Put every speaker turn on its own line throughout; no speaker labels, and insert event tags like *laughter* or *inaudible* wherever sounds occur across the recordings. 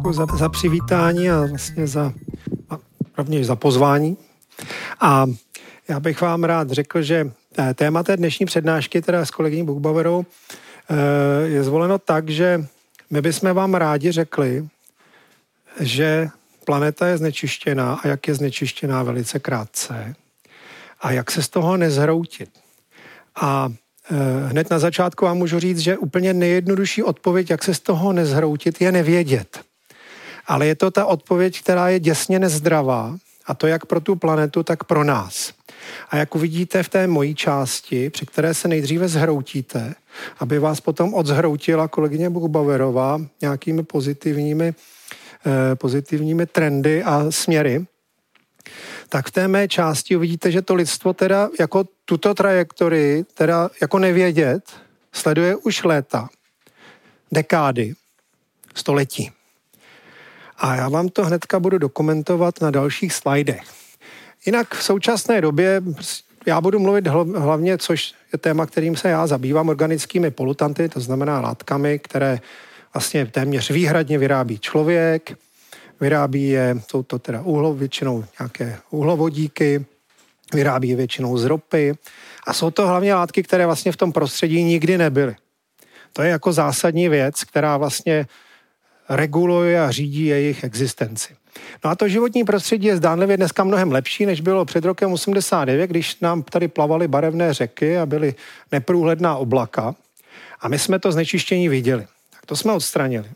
Děkuji za, za přivítání a vlastně za, a za pozvání. A já bych vám rád řekl, že eh, téma té dnešní přednášky, teda s kolegyní Bukbaverou, eh, je zvoleno tak, že my bychom vám rádi řekli, že planeta je znečištěná a jak je znečištěná velice krátce a jak se z toho nezhroutit. A eh, hned na začátku vám můžu říct, že úplně nejjednodušší odpověď, jak se z toho nezhroutit, je nevědět. Ale je to ta odpověď, která je děsně nezdravá, a to jak pro tu planetu, tak pro nás. A jak uvidíte v té mojí části, při které se nejdříve zhroutíte, aby vás potom odzhroutila kolegyně Buchbauerová nějakými pozitivními, eh, pozitivními trendy a směry, tak v té mé části uvidíte, že to lidstvo teda jako tuto trajektorii, teda jako nevědět, sleduje už léta, dekády, století. A já vám to hnedka budu dokumentovat na dalších slajdech. Jinak v současné době já budu mluvit hlavně, což je téma, kterým se já zabývám, organickými polutanty, to znamená látkami, které vlastně téměř výhradně vyrábí člověk, vyrábí je, jsou to teda uhlo, většinou nějaké uhlovodíky, vyrábí je většinou z ropy a jsou to hlavně látky, které vlastně v tom prostředí nikdy nebyly. To je jako zásadní věc, která vlastně reguluje a řídí jejich existenci. No a to životní prostředí je zdánlivě dneska mnohem lepší, než bylo před rokem 89, když nám tady plavaly barevné řeky a byly neprůhledná oblaka. A my jsme to znečištění viděli. Tak to jsme odstranili.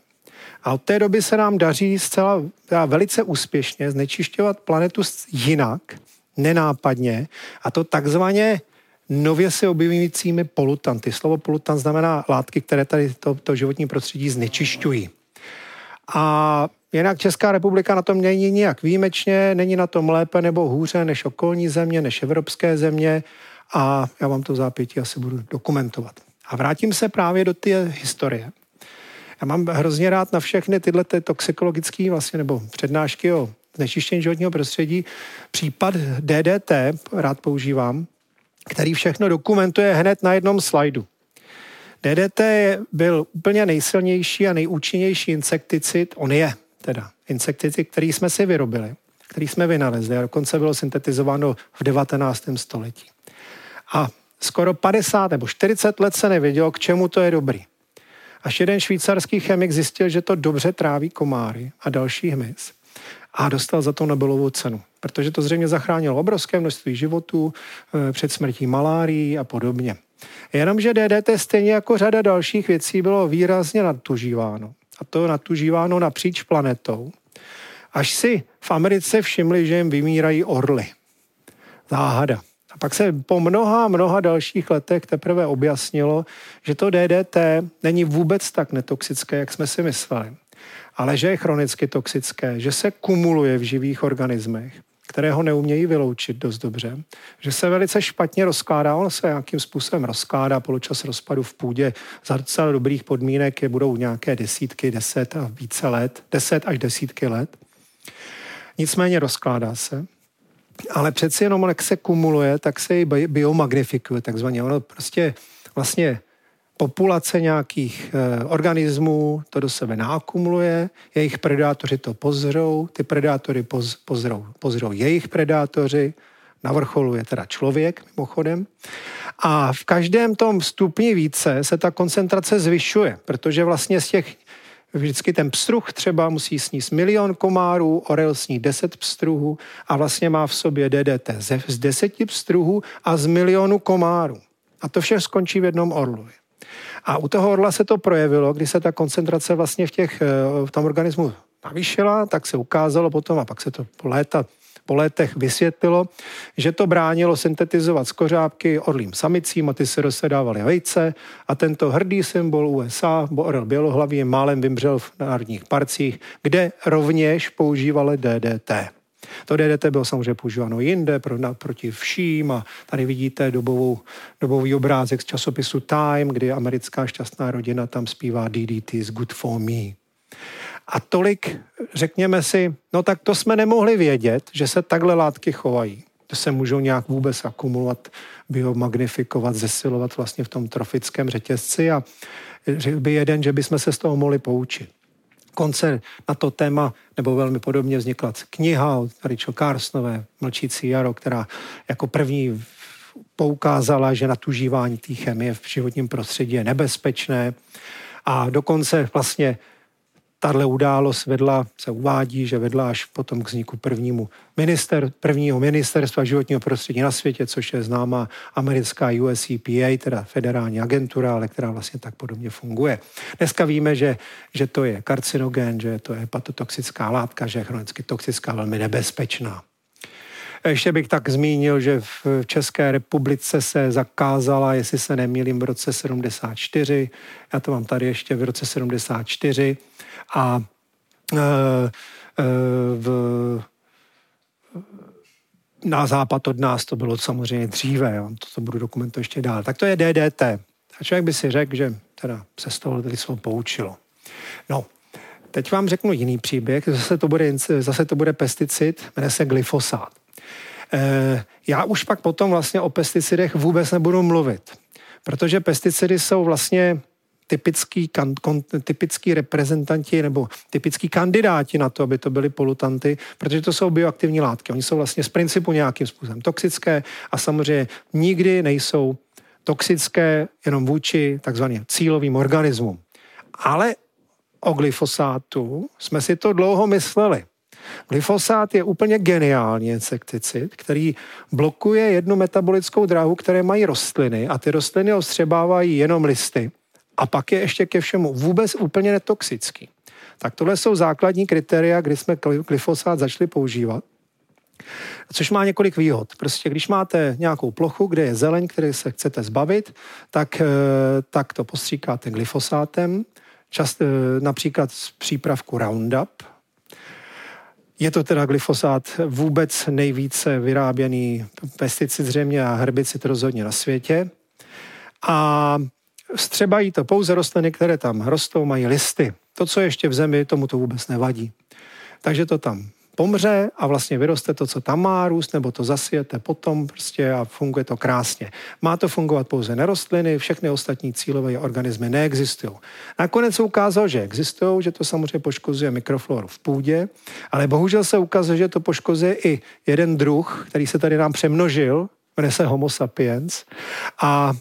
A od té doby se nám daří zcela velice úspěšně znečišťovat planetu jinak, nenápadně, a to takzvaně nově se objevujícími polutanty. Slovo polutant znamená látky, které tady to, to životní prostředí znečišťují. A jinak Česká republika na tom není nijak výjimečně, není na tom lépe nebo hůře než okolní země, než evropské země a já vám to zápětí asi budu dokumentovat. A vrátím se právě do té historie. Já mám hrozně rád na všechny tyhle toxikologické vlastně, nebo přednášky o znečištění životního prostředí. Případ DDT rád používám, který všechno dokumentuje hned na jednom slajdu. DDT byl úplně nejsilnější a nejúčinnější insekticid, on je teda insekticid, který jsme si vyrobili, který jsme vynalezli a dokonce bylo syntetizováno v 19. století. A skoro 50 nebo 40 let se nevědělo, k čemu to je dobrý. Až jeden švýcarský chemik zjistil, že to dobře tráví komáry a další hmyz a dostal za to Nobelovu cenu, protože to zřejmě zachránilo obrovské množství životů eh, před smrtí malárií a podobně. Jenomže DDT stejně jako řada dalších věcí bylo výrazně nadužíváno. A to nadužíváno napříč planetou. Až si v Americe všimli, že jim vymírají orly. Záhada. A pak se po mnoha, mnoha dalších letech teprve objasnilo, že to DDT není vůbec tak netoxické, jak jsme si mysleli, ale že je chronicky toxické, že se kumuluje v živých organismech které ho neumějí vyloučit dost dobře, že se velice špatně rozkládá, on se nějakým způsobem rozkládá, poločas rozpadu v půdě za docela dobrých podmínek je budou nějaké desítky, deset a více let, deset až desítky let. Nicméně rozkládá se. Ale přeci jenom, jak se kumuluje, tak se i biomagnifikuje, takzvaně. Ono prostě vlastně populace nějakých e, organismů to do sebe nákumuluje, jejich predátoři to pozrou, ty predátory poz, pozrou, pozrou jejich predátoři, na vrcholu je teda člověk mimochodem. A v každém tom stupni více se ta koncentrace zvyšuje, protože vlastně z těch vždycky ten pstruh třeba musí sníst milion komárů, orel sní 10 pstruhů a vlastně má v sobě DDT z deseti pstruhů a z milionu komárů. A to vše skončí v jednom orlu. A u toho orla se to projevilo, kdy se ta koncentrace vlastně v, těch, eh, v tom organismu navýšila, tak se ukázalo potom, a pak se to po léta po letech vysvětlilo, že to bránilo syntetizovat skořápky orlým samicím a ty se rozsedávaly vejce a tento hrdý symbol USA, orel bělohlavý, málem vymřel v národních parcích, kde rovněž používali DDT. To DDT bylo samozřejmě používáno jinde pro, na, proti vším a tady vidíte dobovou, dobový obrázek z časopisu Time, kdy americká šťastná rodina tam zpívá DDT is good for me. A tolik, řekněme si, no tak to jsme nemohli vědět, že se takhle látky chovají. To se můžou nějak vůbec akumulovat, biomagnifikovat, zesilovat vlastně v tom trofickém řetězci a řekl by jeden, že bychom se z toho mohli poučit. Konce na to téma, nebo velmi podobně vznikla kniha od Rachel Carsonové, Mlčící jaro, která jako první poukázala, že natužívání té chemie v životním prostředí je nebezpečné. A dokonce vlastně tahle událost vedla, se uvádí, že vedla až potom k vzniku prvnímu minister, prvního ministerstva životního prostředí na světě, což je známá americká US EPA, teda federální agentura, ale která vlastně tak podobně funguje. Dneska víme, že, že to je karcinogen, že to je hepatotoxická látka, že je chronicky toxická, velmi nebezpečná. Ještě bych tak zmínil, že v České republice se zakázala, jestli se nemýlím, v roce 74, já to mám tady ještě v roce 74, a e, e, v, na západ od nás to bylo samozřejmě dříve, jo, to, to budu dokumentovat ještě dál. Tak to je DDT. A člověk by si řekl, že teda se z toho slovo poučilo. No, teď vám řeknu jiný příběh, zase to bude, zase to bude pesticid, jmenuje se glyfosát. E, já už pak potom vlastně o pesticidech vůbec nebudu mluvit, protože pesticidy jsou vlastně typický, kan, kon, typický reprezentanti nebo typický kandidáti na to, aby to byly polutanty, protože to jsou bioaktivní látky. Oni jsou vlastně z principu nějakým způsobem toxické a samozřejmě nikdy nejsou toxické jenom vůči takzvaným cílovým organismům. Ale o glyfosátu jsme si to dlouho mysleli. Glyfosát je úplně geniální insekticid, který blokuje jednu metabolickou dráhu, které mají rostliny a ty rostliny ostřebávají jenom listy a pak je ještě ke všemu vůbec úplně netoxický. Tak tohle jsou základní kritéria, kdy jsme glyfosát začali používat. Což má několik výhod. Prostě když máte nějakou plochu, kde je zeleň, které se chcete zbavit, tak, eh, tak to postříkáte glyfosátem, čas, eh, například z přípravku Roundup. Je to teda glyfosát vůbec nejvíce vyráběný pesticid zřejmě a herbicid rozhodně na světě. A Střebají to pouze rostliny, které tam rostou, mají listy. To, co je ještě v zemi, tomu to vůbec nevadí. Takže to tam pomře a vlastně vyroste to, co tam má růst, nebo to zasijete potom prostě a funguje to krásně. Má to fungovat pouze na rostliny, všechny ostatní cílové organismy neexistují. Nakonec se ukázalo, že existují, že to samozřejmě poškozuje mikrofloru v půdě, ale bohužel se ukazuje, že to poškozuje i jeden druh, který se tady nám přemnožil, jmenuje se Homo sapiens. A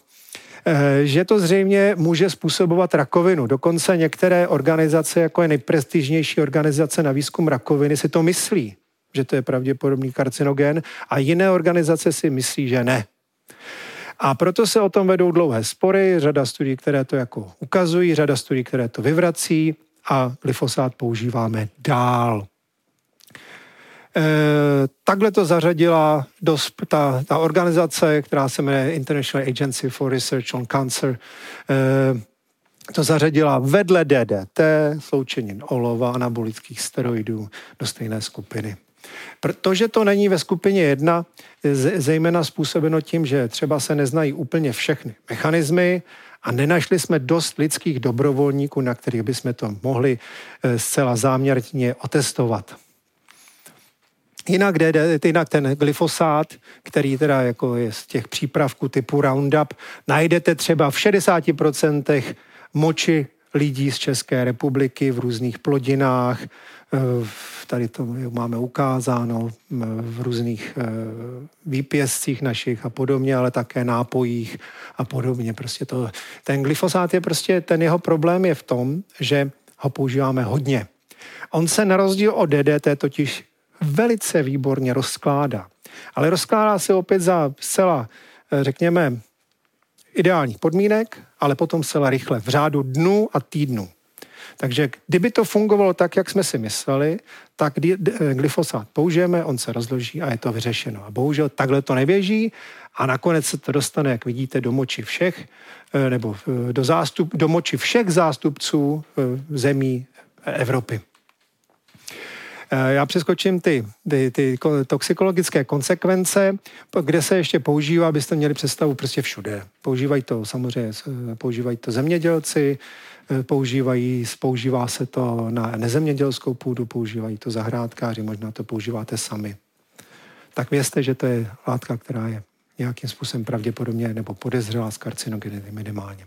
že to zřejmě může způsobovat rakovinu. Dokonce některé organizace, jako je nejprestižnější organizace na výzkum rakoviny, si to myslí, že to je pravděpodobný karcinogen a jiné organizace si myslí, že ne. A proto se o tom vedou dlouhé spory, řada studií, které to jako ukazují, řada studií, které to vyvrací a glyfosát používáme dál. Eh, takhle to zařadila do, ta, ta organizace, která se jmenuje International Agency for Research on Cancer, eh, to zařadila vedle DDT, sloučenin olova, anabolických steroidů do stejné skupiny. Protože to není ve skupině jedna, zejména způsobeno tím, že třeba se neznají úplně všechny mechanismy a nenašli jsme dost lidských dobrovolníků, na kterých bychom to mohli eh, zcela záměrně otestovat. Jinak, jde, jinak ten glyfosát, který teda jako je z těch přípravků typu Roundup, najdete třeba v 60% moči lidí z České republiky v různých plodinách, eh, tady to máme ukázáno v různých eh, výpěstcích našich a podobně, ale také nápojích a podobně. Prostě to, ten glyfosát je prostě, ten jeho problém je v tom, že ho používáme hodně. On se na rozdíl od DDT totiž velice výborně rozkládá. Ale rozkládá se opět za zcela, eh, řekněme, ideálních podmínek, ale potom zcela rychle, v řádu dnů a týdnů. Takže kdyby to fungovalo tak, jak jsme si mysleli, tak glyfosát použijeme, on se rozloží a je to vyřešeno. A bohužel takhle to neběží a nakonec se to dostane, jak vidíte, do moči všech, eh, nebo eh, do, zástup, do moči všech zástupců zemí Evropy. Já přeskočím ty, ty, ty toxikologické konsekvence, kde se ještě používá, abyste měli představu prostě všude. Používají to samozřejmě, používají to zemědělci, používají, používá se to na nezemědělskou půdu, používají to zahrádkáři, možná to používáte sami. Tak vězte, že to je látka, která je nějakým způsobem pravděpodobně nebo podezřelá z karcinogeny minimálně.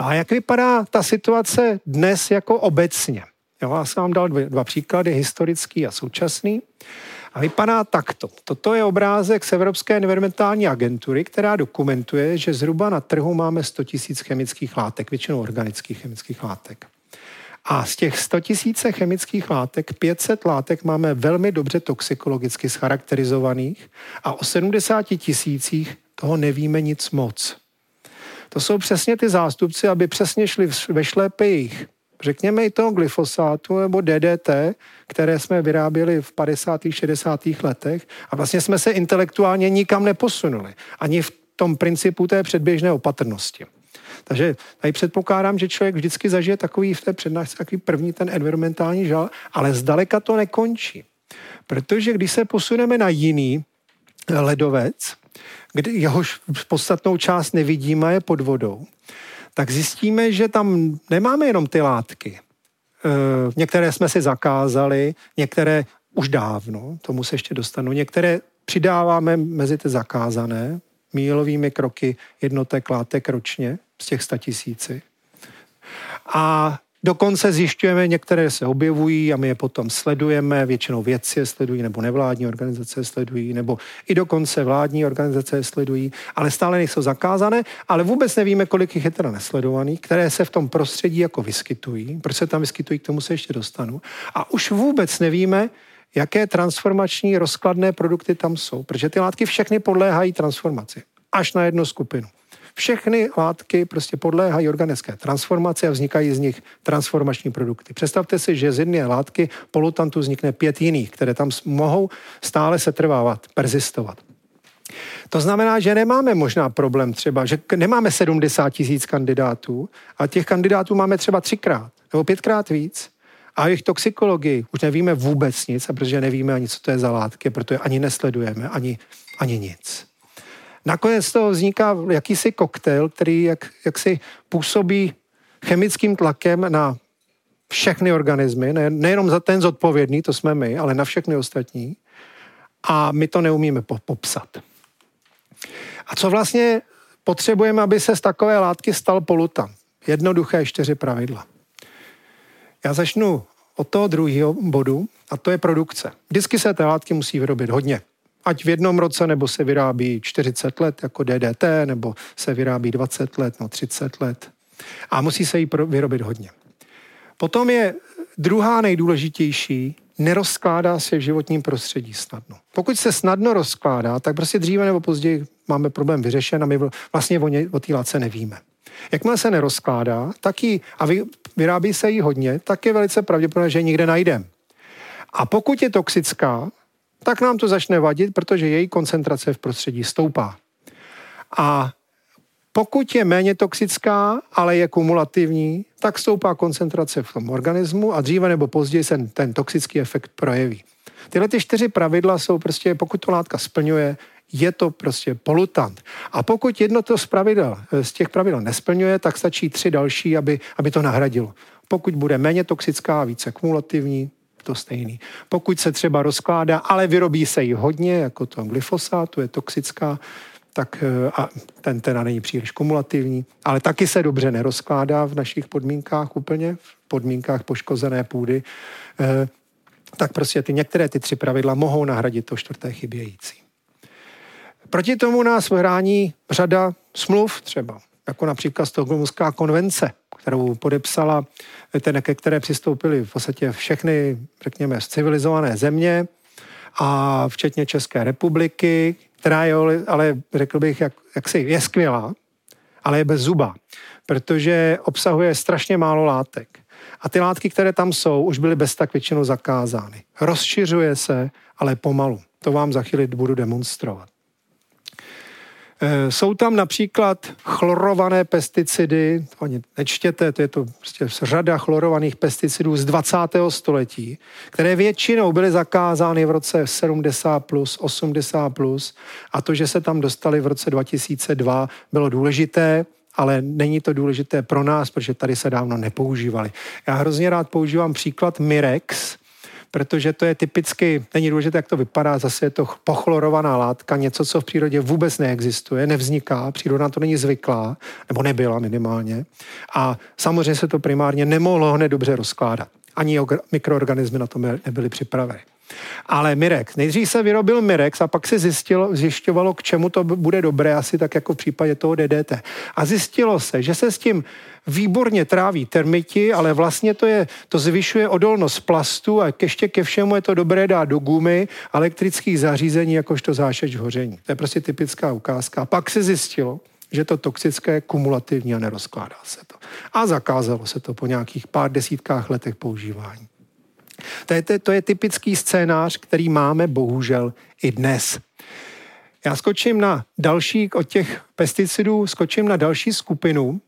No a jak vypadá ta situace dnes jako obecně? Já jsem vám dal dva, dva příklady, historický a současný. A vypadá takto. Toto je obrázek z Evropské environmentální agentury, která dokumentuje, že zhruba na trhu máme 100 000 chemických látek, většinou organických chemických látek. A z těch 100 000 chemických látek 500 látek máme velmi dobře toxikologicky scharakterizovaných a o 70 tisících toho nevíme nic moc. To jsou přesně ty zástupci, aby přesně šli ve šlépe jejich řekněme i toho glyfosátu nebo DDT, které jsme vyráběli v 50. 60. letech a vlastně jsme se intelektuálně nikam neposunuli. Ani v tom principu té předběžné opatrnosti. Takže tady předpokládám, že člověk vždycky zažije takový v té přednášce, takový první ten environmentální žal, ale zdaleka to nekončí. Protože když se posuneme na jiný ledovec, kdy jehož podstatnou část nevidíme, je pod vodou, tak zjistíme, že tam nemáme jenom ty látky. E, některé jsme si zakázali, některé už dávno, tomu se ještě dostanu, některé přidáváme mezi ty zakázané mílovými kroky jednotek látek ročně z těch 100 tisíci. A Dokonce zjišťujeme, některé se objevují a my je potom sledujeme, většinou vědci je sledují, nebo nevládní organizace je sledují, nebo i dokonce vládní organizace je sledují, ale stále nejsou zakázané, ale vůbec nevíme, kolik jich je teda nesledovaných, které se v tom prostředí jako vyskytují, proč se tam vyskytují, k tomu se ještě dostanu. A už vůbec nevíme, jaké transformační rozkladné produkty tam jsou, protože ty látky všechny podléhají transformaci. Až na jednu skupinu. Všechny látky prostě podléhají organické transformaci a vznikají z nich transformační produkty. Představte si, že z jedné látky polutantu vznikne pět jiných, které tam mohou stále se trvávat, persistovat. To znamená, že nemáme možná problém třeba, že nemáme 70 tisíc kandidátů a těch kandidátů máme třeba třikrát nebo pětkrát víc. A jejich toxikologii už nevíme vůbec nic, protože nevíme ani, co to je za látky, protože ani nesledujeme, ani, ani nic. Nakonec toho vzniká jakýsi koktejl, který jak, jak si působí chemickým tlakem na všechny organismy, ne, nejenom za ten zodpovědný, to jsme my, ale na všechny ostatní. A my to neumíme popsat. A co vlastně potřebujeme, aby se z takové látky stal polutant? Jednoduché čtyři pravidla. Já začnu od toho druhého bodu, a to je produkce. Vždycky se té látky musí vyrobit hodně ať v jednom roce, nebo se vyrábí 40 let jako DDT, nebo se vyrábí 20 let, no 30 let. A musí se jí vyrobit hodně. Potom je druhá nejdůležitější, nerozkládá se v životním prostředí snadno. Pokud se snadno rozkládá, tak prostě dříve nebo později máme problém vyřešen a my vlastně o, ně, o té látce nevíme. Jakmile se nerozkládá, tak ji, a vy, vyrábí se jí hodně, tak je velice pravděpodobné, že ji nikde najdeme. A pokud je toxická, tak nám to začne vadit, protože její koncentrace v prostředí stoupá. A pokud je méně toxická, ale je kumulativní, tak stoupá koncentrace v tom organismu a dříve nebo později se ten toxický efekt projeví. Tyhle ty čtyři pravidla jsou prostě, pokud to látka splňuje, je to prostě polutant. A pokud jedno to z, pravidel, z těch pravidel nesplňuje, tak stačí tři další, aby, aby to nahradilo. Pokud bude méně toxická a více kumulativní, to stejný. Pokud se třeba rozkládá, ale vyrobí se jí hodně, jako to glyfosátu, je toxická, tak eh, a ten teda není příliš kumulativní, ale taky se dobře nerozkládá v našich podmínkách úplně, v podmínkách poškozené půdy, eh, tak prostě ty některé ty tři pravidla mohou nahradit to čtvrté chybějící. Proti tomu nás hrání řada smluv třeba, jako například Stockholmská konvence, kterou podepsala, ten, ke které přistoupily v podstatě všechny, řekněme, civilizované země, a včetně České republiky, která je ale, řekl bych, jak, jak si, je skvělá, ale je bez zuba, protože obsahuje strašně málo látek. A ty látky, které tam jsou, už byly bez tak většinou zakázány. Rozšiřuje se, ale pomalu. To vám za chvíli budu demonstrovat. Eh, jsou tam například chlorované pesticidy, to ani nečtěte, to je to prostě řada chlorovaných pesticidů z 20. století, které většinou byly zakázány v roce 70 plus, 80 plus a to, že se tam dostali v roce 2002, bylo důležité, ale není to důležité pro nás, protože tady se dávno nepoužívali. Já hrozně rád používám příklad Mirex, protože to je typicky, není důležité, jak to vypadá, zase je to pochlorovaná látka, něco, co v přírodě vůbec neexistuje, nevzniká, příroda na to není zvyklá, nebo nebyla minimálně. A samozřejmě se to primárně nemohlo hned dobře rozkládat. Ani mikroorganismy na to nebyly připraveny. Ale Mirex. Nejdřív se vyrobil Mirex a pak se zjistilo, zjišťovalo, k čemu to bude dobré, asi tak jako v případě toho DDT. A zjistilo se, že se s tím výborně tráví termiti, ale vlastně to, je, to zvyšuje odolnost plastu a ještě ke všemu je to dobré dát do gumy elektrických zařízení, jakožto zášeč hoření. To je prostě typická ukázka. A pak se zjistilo, že to toxické je kumulativní a nerozkládá se to. A zakázalo se to po nějakých pár desítkách letech používání. To je, to je typický scénář, který máme bohužel i dnes. Já skočím na další, od těch pesticidů skočím na další skupinu,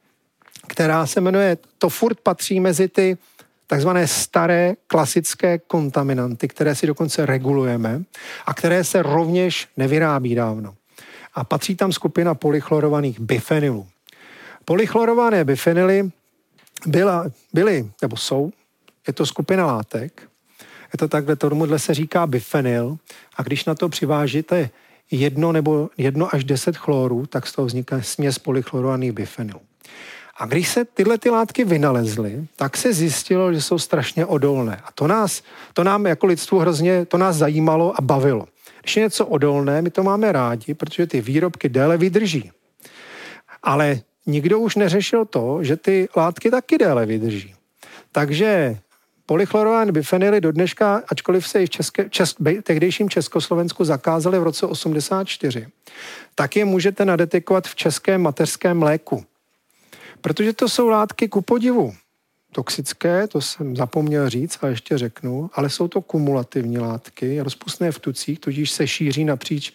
která se jmenuje, to furt patří mezi ty takzvané staré klasické kontaminanty, které si dokonce regulujeme a které se rovněž nevyrábí dávno. A patří tam skupina polychlorovaných bifenylů. Polychlorované bifenily byla, byly, nebo jsou, je to skupina látek, je to takhle, tomuhle se říká bifenyl a když na to přivážíte jedno nebo jedno až deset chlorů, tak z toho vzniká směs polychlorovaných bifenylů. A když se tyhle ty látky vynalezly, tak se zjistilo, že jsou strašně odolné. A to, nás, to nám jako lidstvu hrozně, to nás zajímalo a bavilo. Když je něco odolné, my to máme rádi, protože ty výrobky déle vydrží. Ale nikdo už neřešil to, že ty látky taky déle vydrží. Takže polychlorované bifenyly do dneška, ačkoliv se i v české, čes, tehdejším Československu zakázali v roce 84, tak je můžete nadetekovat v českém mateřském mléku. Protože to jsou látky ku podivu toxické, to jsem zapomněl říct a ještě řeknu, ale jsou to kumulativní látky, rozpustné v tucích, tudíž se šíří napříč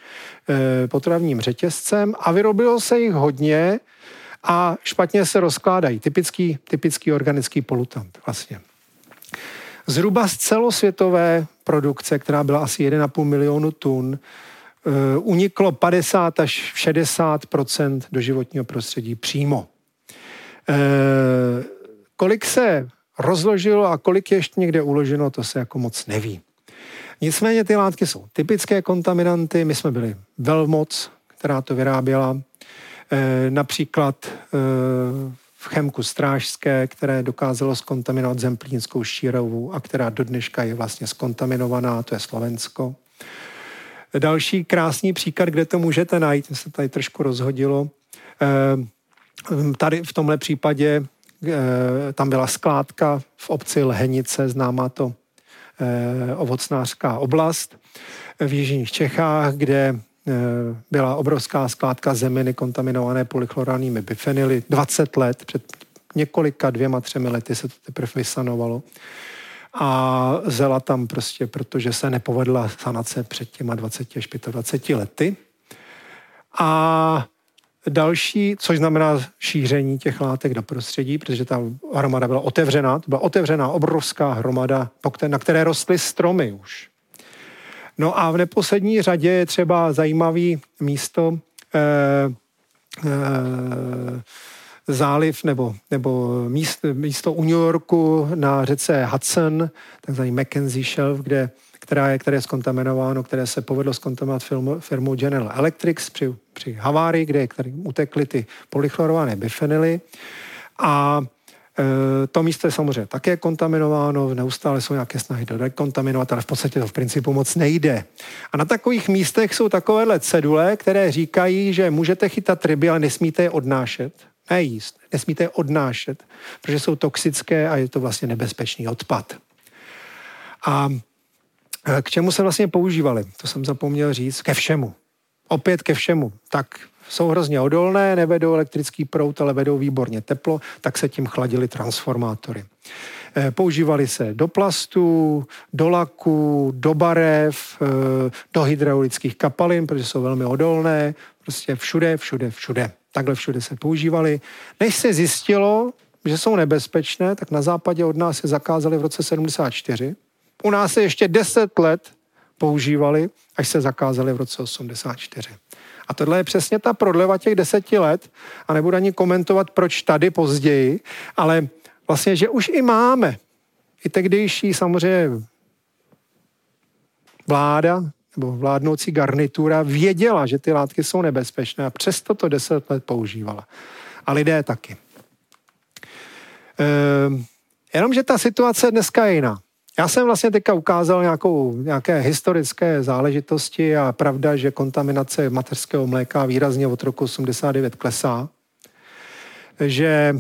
e, potravním řetězcem a vyrobilo se jich hodně a špatně se rozkládají. Typický, typický organický polutant vlastně. Zhruba z celosvětové produkce, která byla asi 1,5 milionu tun, e, uniklo 50 až 60% do životního prostředí přímo. Eh, kolik se rozložilo a kolik je ještě někde uloženo, to se jako moc neví. Nicméně ty látky jsou typické kontaminanty. My jsme byli velmoc, která to vyráběla. E, například v chemku strážské, které dokázalo skontaminovat zemplínskou šírovu a která do dneška je vlastně skontaminovaná, to je Slovensko. Další krásný příklad, kde to můžete najít, se tady trošku rozhodilo, Ehm, tady v tomhle případě eh, tam byla skládka v obci Lhenice, známá to eh, ovocnářská oblast v jižních Čechách, kde eh, byla obrovská skládka zeminy kontaminované polychloranými bifenily. 20 let, před několika dvěma, třemi lety se to teprve vysanovalo. A zela tam prostě, protože se nepovedla sanace před těma 20 až 25 lety. A Další, což znamená šíření těch látek do prostředí, protože ta hromada byla otevřená, to byla otevřená obrovská hromada, na které rostly stromy už. No a v neposlední řadě je třeba zajímavý místo eh, eh, záliv nebo, nebo místo, místo u New Yorku na řece Hudson, takzvaný Mackenzie Shelf, kde která je, které je skontaminováno, které se povedlo skontaminovat firmou, firmou General Electric při, při havárii, kde který utekly ty polychlorované bifenily. A e, to místo je samozřejmě také kontaminováno, neustále jsou nějaké snahy to dekontaminovat, ale v podstatě to v principu moc nejde. A na takových místech jsou takovéhle cedule, které říkají, že můžete chytat ryby, ale nesmíte je odnášet nejíst, nesmíte je odnášet, protože jsou toxické a je to vlastně nebezpečný odpad. A e, k čemu se vlastně používali? To jsem zapomněl říct. Ke všemu. Opět ke všemu. Tak jsou hrozně odolné, nevedou elektrický prout, ale vedou výborně teplo, tak se tím chladili transformátory. Eh, používali se do plastů, do laku, do barev, eh, do hydraulických kapalin, protože jsou velmi odolné, prostě všude, všude, všude. Takhle všude se používali. Než se zjistilo, že jsou nebezpečné, tak na západě od nás se zakázali v roce 74. U nás se ještě 10 let používali, až se zakázali v roce 84. A tohle je přesně ta prodleva těch deseti let a nebudu ani komentovat, proč tady později, ale vlastně, že už i máme, i tehdejší samozřejmě vláda nebo vládnoucí garnitura věděla, že ty látky jsou nebezpečné a přesto to deset let používala. A lidé taky. Ehm, jenomže ta situace dneska je jiná. Já jsem vlastně teďka ukázal nějakou, nějaké historické záležitosti a pravda, že kontaminace mateřského mléka výrazně od roku 89 klesá. Že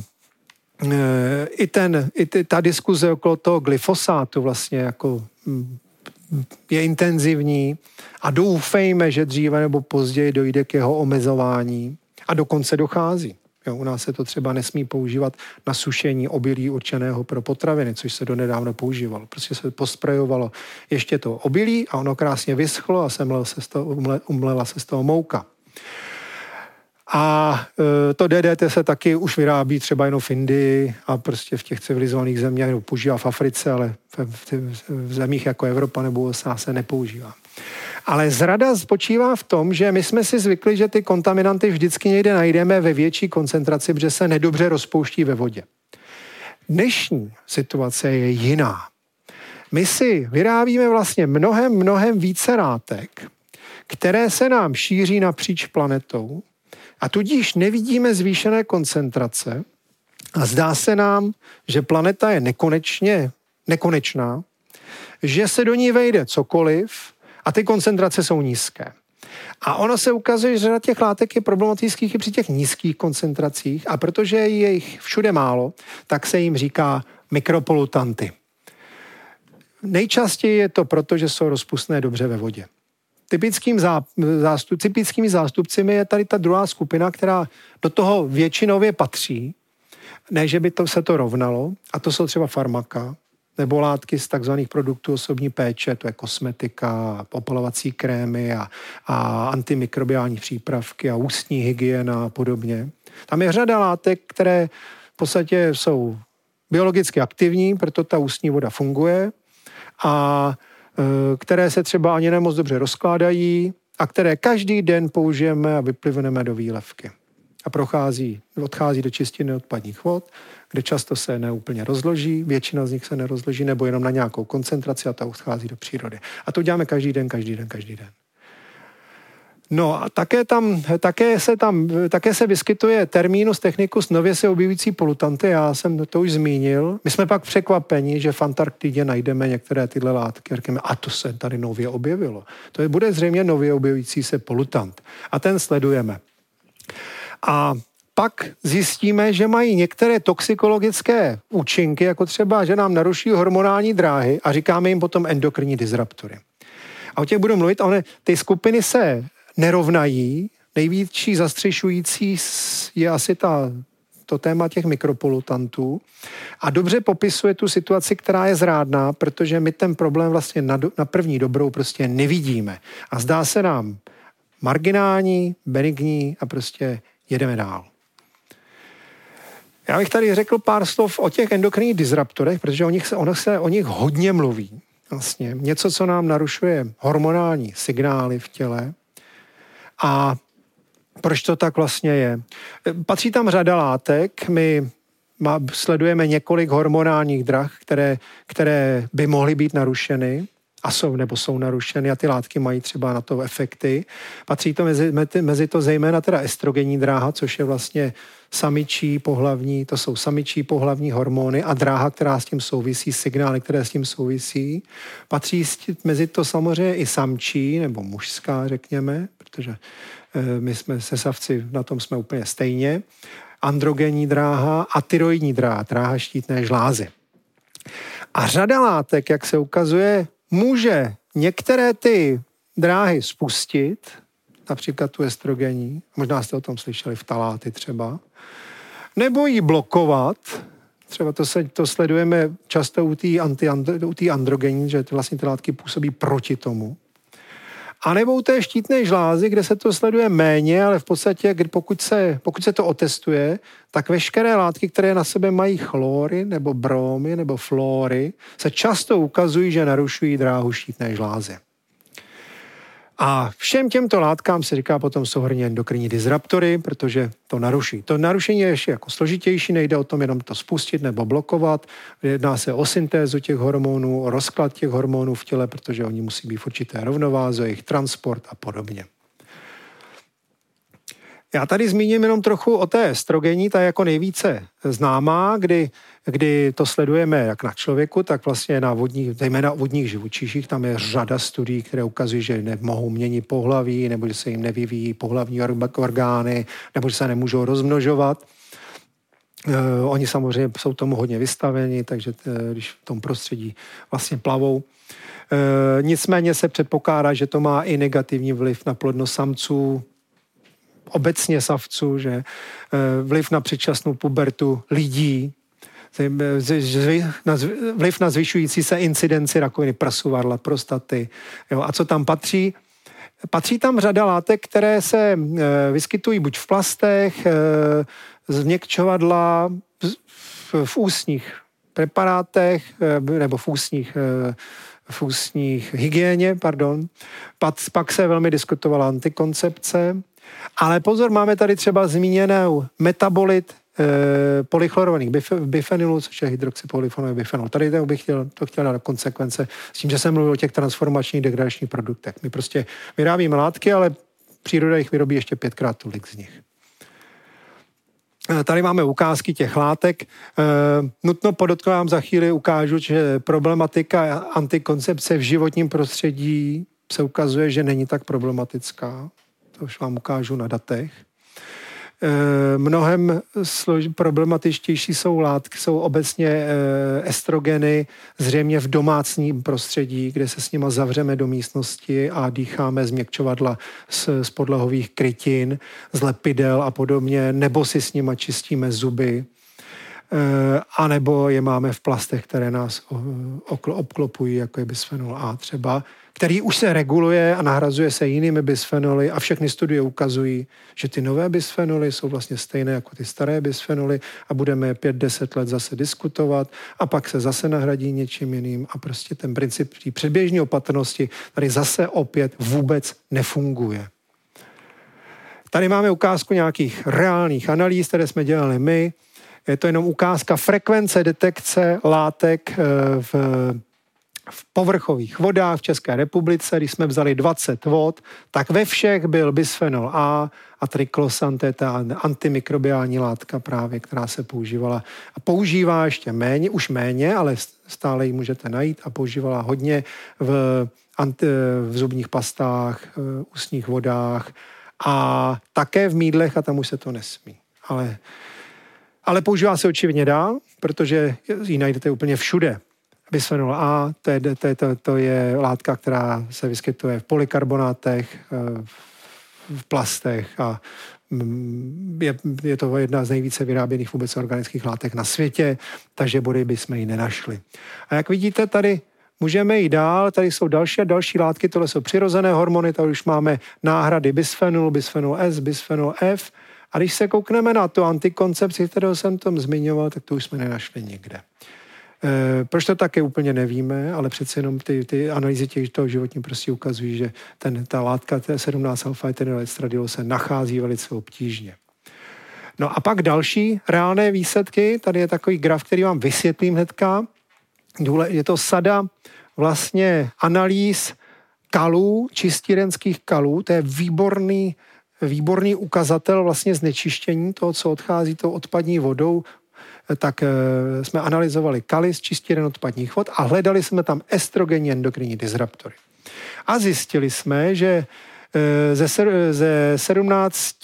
e, i, ten, i ty, ta diskuze okolo toho glyfosátu vlastně jako mm, je intenzivní a doufejme, že dříve nebo později dojde k jeho omezování a dokonce dochází. Jo, u nás se to třeba nesmí používat na sušení obilí určeného pro potraviny, což se donedávno používalo. Prostě se posprejovalo ještě to obilí a ono krásně vyschlo a semlel se z toho, umle, umlela se z toho mouka. A e, to DDT se taky už vyrábí třeba jenom v Indii a prostě v těch civilizovaných zemích, nebo používá v Africe, ale v, v, v zemích jako Evropa nebo USA se nepoužívá. Ale zrada spočívá v tom, že my jsme si zvykli, že ty kontaminanty vždycky někde najdeme ve větší koncentraci, protože se nedobře rozpouští ve vodě. Dnešní situace je jiná. My si vyrábíme vlastně mnohem, mnohem více látek, které se nám šíří napříč planetou a tudíž nevidíme zvýšené koncentrace a zdá se nám, že planeta je nekonečně nekonečná, že se do ní vejde cokoliv a ty koncentrace jsou nízké. A ono se ukazuje, že řada těch látek je problematických i při těch nízkých koncentracích a protože je jich všude málo, tak se jim říká mikropolutanty. Nejčastěji je to proto, že jsou rozpustné dobře ve vodě. Typickým zástup, typickými zástupcemi je tady ta druhá skupina, která do toho většinově patří, ne, že by to se to rovnalo, a to jsou třeba farmaka, nebo látky z takzvaných produktů osobní péče, to je kosmetika, opalovací krémy a, a antimikrobiální přípravky a ústní hygiena a podobně. Tam je řada látek, které v podstatě jsou biologicky aktivní, proto ta ústní voda funguje a e, které se třeba ani nemoc dobře rozkládají a které každý den použijeme a vyplivneme do výlevky. A prochází, odchází do čistiny odpadních vod kde často se neúplně rozloží, většina z nich se nerozloží, nebo jenom na nějakou koncentraci a ta odchází do přírody. A to děláme každý den, každý den, každý den. No a také, tam, také, se tam, také se vyskytuje termínus technicus nově se objevující polutanty, já jsem to už zmínil. My jsme pak překvapeni, že v Antarktidě najdeme některé tyhle látky. Řekněme, a to se tady nově objevilo. To je, bude zřejmě nově objevující se polutant. A ten sledujeme. A pak zjistíme, že mají některé toxikologické účinky, jako třeba, že nám naruší hormonální dráhy a říkáme jim potom endokrinní disruptory. A o těch budu mluvit, ale ty skupiny se nerovnají. Největší zastřešující je asi ta, to téma těch mikropolutantů a dobře popisuje tu situaci, která je zrádná, protože my ten problém vlastně na, do, na první dobrou prostě nevidíme. A zdá se nám marginální, benigní a prostě jedeme dál. Já bych tady řekl pár slov o těch endokrinních disruptorech, protože o nich se, ono se o nich hodně mluví. Vlastně něco, co nám narušuje hormonální signály v těle. A proč to tak vlastně je? Patří tam řada látek, my sledujeme několik hormonálních drah, které, které by mohly být narušeny a jsou nebo jsou narušeny a ty látky mají třeba na to efekty. Patří to mezi, mezi to zejména teda estrogenní dráha, což je vlastně samičí pohlavní, to jsou samičí pohlavní hormony a dráha, která s tím souvisí, signály, které s tím souvisí. Patří mezi to samozřejmě i samčí nebo mužská, řekněme, protože eh, my jsme se savci, na tom jsme úplně stejně. androgenní dráha a tyroidní dráha, dráha štítné žlázy. A řada látek, jak se ukazuje, může některé ty dráhy spustit, například tu estrogenní, možná jste o tom slyšeli, v taláty třeba, nebo ji blokovat, třeba to, se, to sledujeme často u té androgenní, že vlastně ty látky působí proti tomu. A nebo u té štítné žlázy, kde se to sleduje méně, ale v podstatě, pokud se, pokud se to otestuje, tak veškeré látky, které na sebe mají chlory, nebo bromy, nebo flory, se často ukazují, že narušují dráhu štítné žlázy. A všem těmto látkám se říká potom souhrně endokrinní disruptory, protože to naruší. To narušení je ještě jako složitější, nejde o tom jenom to spustit nebo blokovat. Jedná se o syntézu těch hormonů, o rozklad těch hormonů v těle, protože oni musí být v určité rovnováze, jejich transport a podobně. Já tady zmíním jenom trochu o té estrogení, ta je jako nejvíce známá, kdy, kdy to sledujeme jak na člověku, tak vlastně na vodních, zejména vodních živočiších. Tam je řada studií, které ukazují, že nemohou měnit pohlaví, nebo že se jim nevyvíjí pohlavní orgány, nebo že se nemůžou rozmnožovat. Uh, oni samozřejmě jsou tomu hodně vystaveni, takže t, eh, když v tom prostředí vlastně plavou. Uh, nicméně se předpokládá, že to má i negativní vliv na plodnost samců, obecně savců, že eh, vliv na předčasnou pubertu lidí, vliv na zvyšující se incidenci rakoviny prsu, varla, prostaty. Jo. A co tam patří? Patří tam řada látek, které se eh, vyskytují buď v plastech, eh, změkčovadla, v ústních preparátech nebo v ústních v ústních hygieně, pardon. Pak se velmi diskutovala antikoncepce, ale pozor, máme tady třeba zmíněnou metabolit e, polychlorovaných bifenylů, což je hydroxypolyfonový bifenol. Tady to bych chtěl, to chtěl na konsekvence s tím, že jsem mluvil o těch transformačních degradačních produktech. My prostě vyrábíme látky, ale příroda jich vyrobí ještě pětkrát tolik z nich. Eh, tady máme ukázky těch látek. E, nutno podotkám za chvíli ukážu, že problematika antikoncepce v životním prostředí se ukazuje, že není tak problematická to už vám ukážu na datech. E, mnohem slož, problematičtější jsou látky, jsou obecně e, estrogeny, zřejmě v domácním prostředí, kde se s nima zavřeme do místnosti a dýcháme změkčovadla z, z podlahových krytin, z lepidel a podobně, nebo si s nima čistíme zuby, anebo je máme v plastech, které nás obklopují, jako je bisphenol A třeba, který už se reguluje a nahrazuje se jinými bisfenoly a všechny studie ukazují, že ty nové bisfenoly jsou vlastně stejné jako ty staré bisfenoly a budeme 5-10 let zase diskutovat a pak se zase nahradí něčím jiným a prostě ten princip té předběžné opatrnosti tady zase opět vůbec nefunguje. Tady máme ukázku nějakých reálných analýz, které jsme dělali my. Je to jenom ukázka frekvence detekce látek eh, v v povrchových vodách v České republice, když jsme vzali 20 vod, tak ve všech byl bisphenol A a triklosan, to je ta antimikrobiální látka právě, která se používala a používá ještě méně, už méně, ale stále ji můžete najít a používala hodně v, anti, v zubních pastách, ústních vodách a také v mídlech a tam už se to nesmí. Ale, ale používá se očividně dál, protože ji najdete úplně všude. Bisphenol A, to je, to, je, to, to je látka, která se vyskytuje v polykarbonátech, eh, v plastech a mm, je, je to jedna z nejvíce vyráběných vůbec organických látek na světě, takže body bychom ji nenašli. A jak vidíte, tady můžeme jít dál, tady jsou další a další látky, tohle jsou přirozené hormony, tady už máme náhrady bisfenolu, bisfenol S, bisfenol F, a když se koukneme na tu antikoncepci, kterou jsem tam zmiňoval, tak to už jsme nenašli nikde. Eh, proč to také úplně nevíme, ale přece jenom ty, ty analýzy těch toho životní prostě ukazují, že ten, ta látka T17 alfa estradiol se nachází velice obtížně. No a pak další reálné výsledky, tady je takový graf, který vám vysvětlím hnedka. Je to sada vlastně analýz kalů, čistírenských kalů, to je výborný, výborný ukazatel vlastně znečištění toho, co odchází tou odpadní vodou tak eh, jsme analyzovali kaly z čistíren odpadních vod a hledali jsme tam estrogenní endokrinní disruptory. A zjistili jsme, že eh, ze, ze 17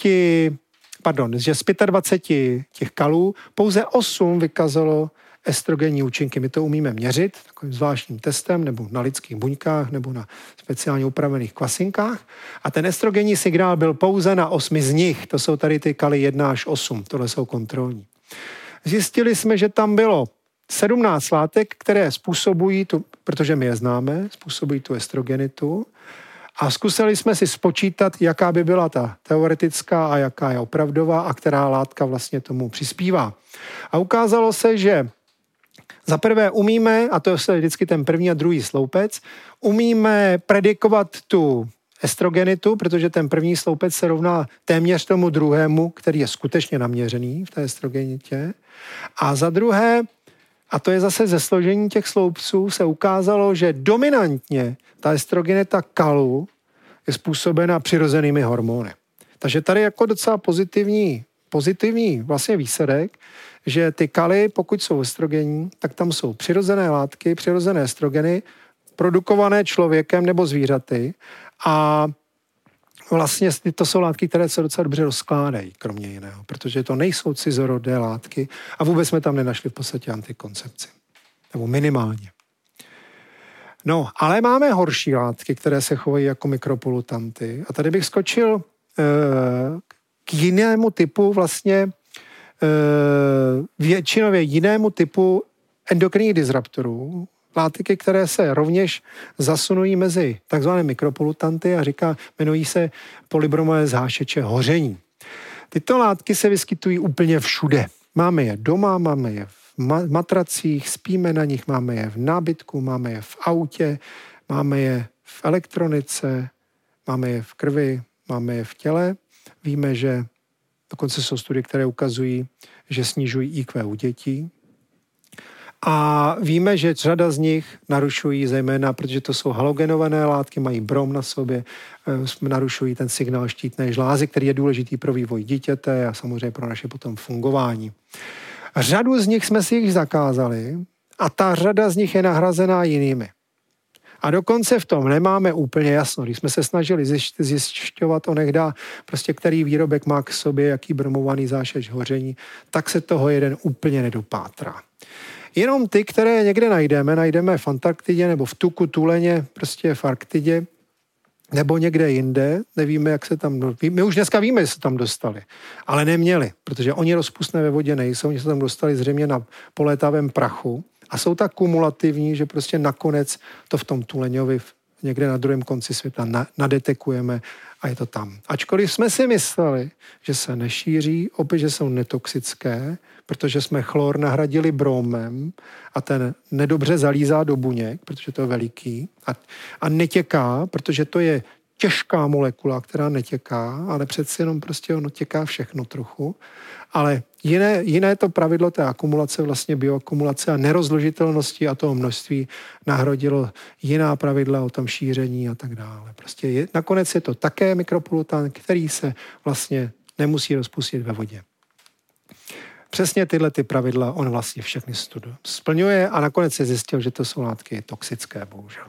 pardon, že z 25 těch kalů pouze 8 vykazalo estrogenní účinky. My to umíme měřit takovým zvláštním testem nebo na lidských buňkách nebo na speciálně upravených kvasinkách. A ten estrogenní signál byl pouze na osmi z nich. To jsou tady ty kaly 1 až 8. Tohle jsou kontrolní. Zjistili jsme, že tam bylo 17 látek, které způsobují tu, protože my je známe, způsobují tu estrogenitu. A zkusili jsme si spočítat, jaká by byla ta teoretická a jaká je opravdová a která látka vlastně tomu přispívá. A ukázalo se, že za prvé umíme, a to je vždycky ten první a druhý sloupec, umíme predikovat tu estrogenitu, protože ten první sloupec se rovná téměř tomu druhému, který je skutečně naměřený v té estrogenitě. A za druhé, a to je zase ze složení těch sloupců, se ukázalo, že dominantně ta estrogenita kalu je způsobena přirozenými hormony. Takže tady jako docela pozitivní, pozitivní vlastně výsledek, že ty kaly, pokud jsou estrogenní, tak tam jsou přirozené látky, přirozené estrogeny, produkované člověkem nebo zvířaty a vlastně to jsou látky, které se docela dobře rozkládají, kromě jiného, protože to nejsou cizorodé látky a vůbec jsme tam nenašli v podstatě antikoncepci. Nebo minimálně. No, ale máme horší látky, které se chovají jako mikropolutanty. A tady bych skočil e, k jinému typu vlastně většinově jinému typu endokrinních disruptorů, látky, které se rovněž zasunují mezi takzvané mikropolutanty a říká, jmenují se polybromové zhášeče hoření. Tyto látky se vyskytují úplně všude. Máme je doma, máme je v matracích, spíme na nich, máme je v nábytku, máme je v autě, máme je v elektronice, máme je v krvi, máme je v těle. Víme, že dokonce jsou studie, které ukazují, že snižují IQ u dětí, a víme, že řada z nich narušují zejména, protože to jsou halogenované látky, mají brom na sobě, eh, narušují ten signál štítné žlázy, který je důležitý pro vývoj dítěte a samozřejmě pro naše potom fungování. Řadu z nich jsme si jich zakázali a ta řada z nich je nahrazená jinými. A dokonce v tom nemáme úplně jasno. Když jsme se snažili zjišťovat onehda, prostě který výrobek má k sobě, jaký bromovaný zášeč hoření, tak se toho jeden úplně nedopátrá. Jenom ty, které někde najdeme, najdeme v Antarktidě nebo v Tuku, Tuleně, prostě v Arktidě, nebo někde jinde, nevíme, jak se tam, my už dneska víme, že se tam dostali, ale neměli, protože oni rozpustné ve vodě nejsou, oni se tam dostali zřejmě na polétavém prachu a jsou tak kumulativní, že prostě nakonec to v tom Tuleňovi někde na druhém konci světa nadetekujeme a je to tam. Ačkoliv jsme si mysleli, že se nešíří, opět, že jsou netoxické, protože jsme chlor nahradili bromem a ten nedobře zalízá do buněk, protože to je veliký a, a netěká, protože to je těžká molekula, která netěká, ale přeci jenom prostě ono těká všechno trochu. Ale jiné, jiné to pravidlo té akumulace, vlastně bioakumulace a nerozložitelnosti a toho množství nahrodilo jiná pravidla o tom šíření a tak dále. Prostě je, nakonec je to také mikropolutan, který se vlastně nemusí rozpustit ve vodě. Přesně tyhle ty pravidla on vlastně všechny studuje. Splňuje a nakonec se zjistil, že to jsou látky toxické, bohužel.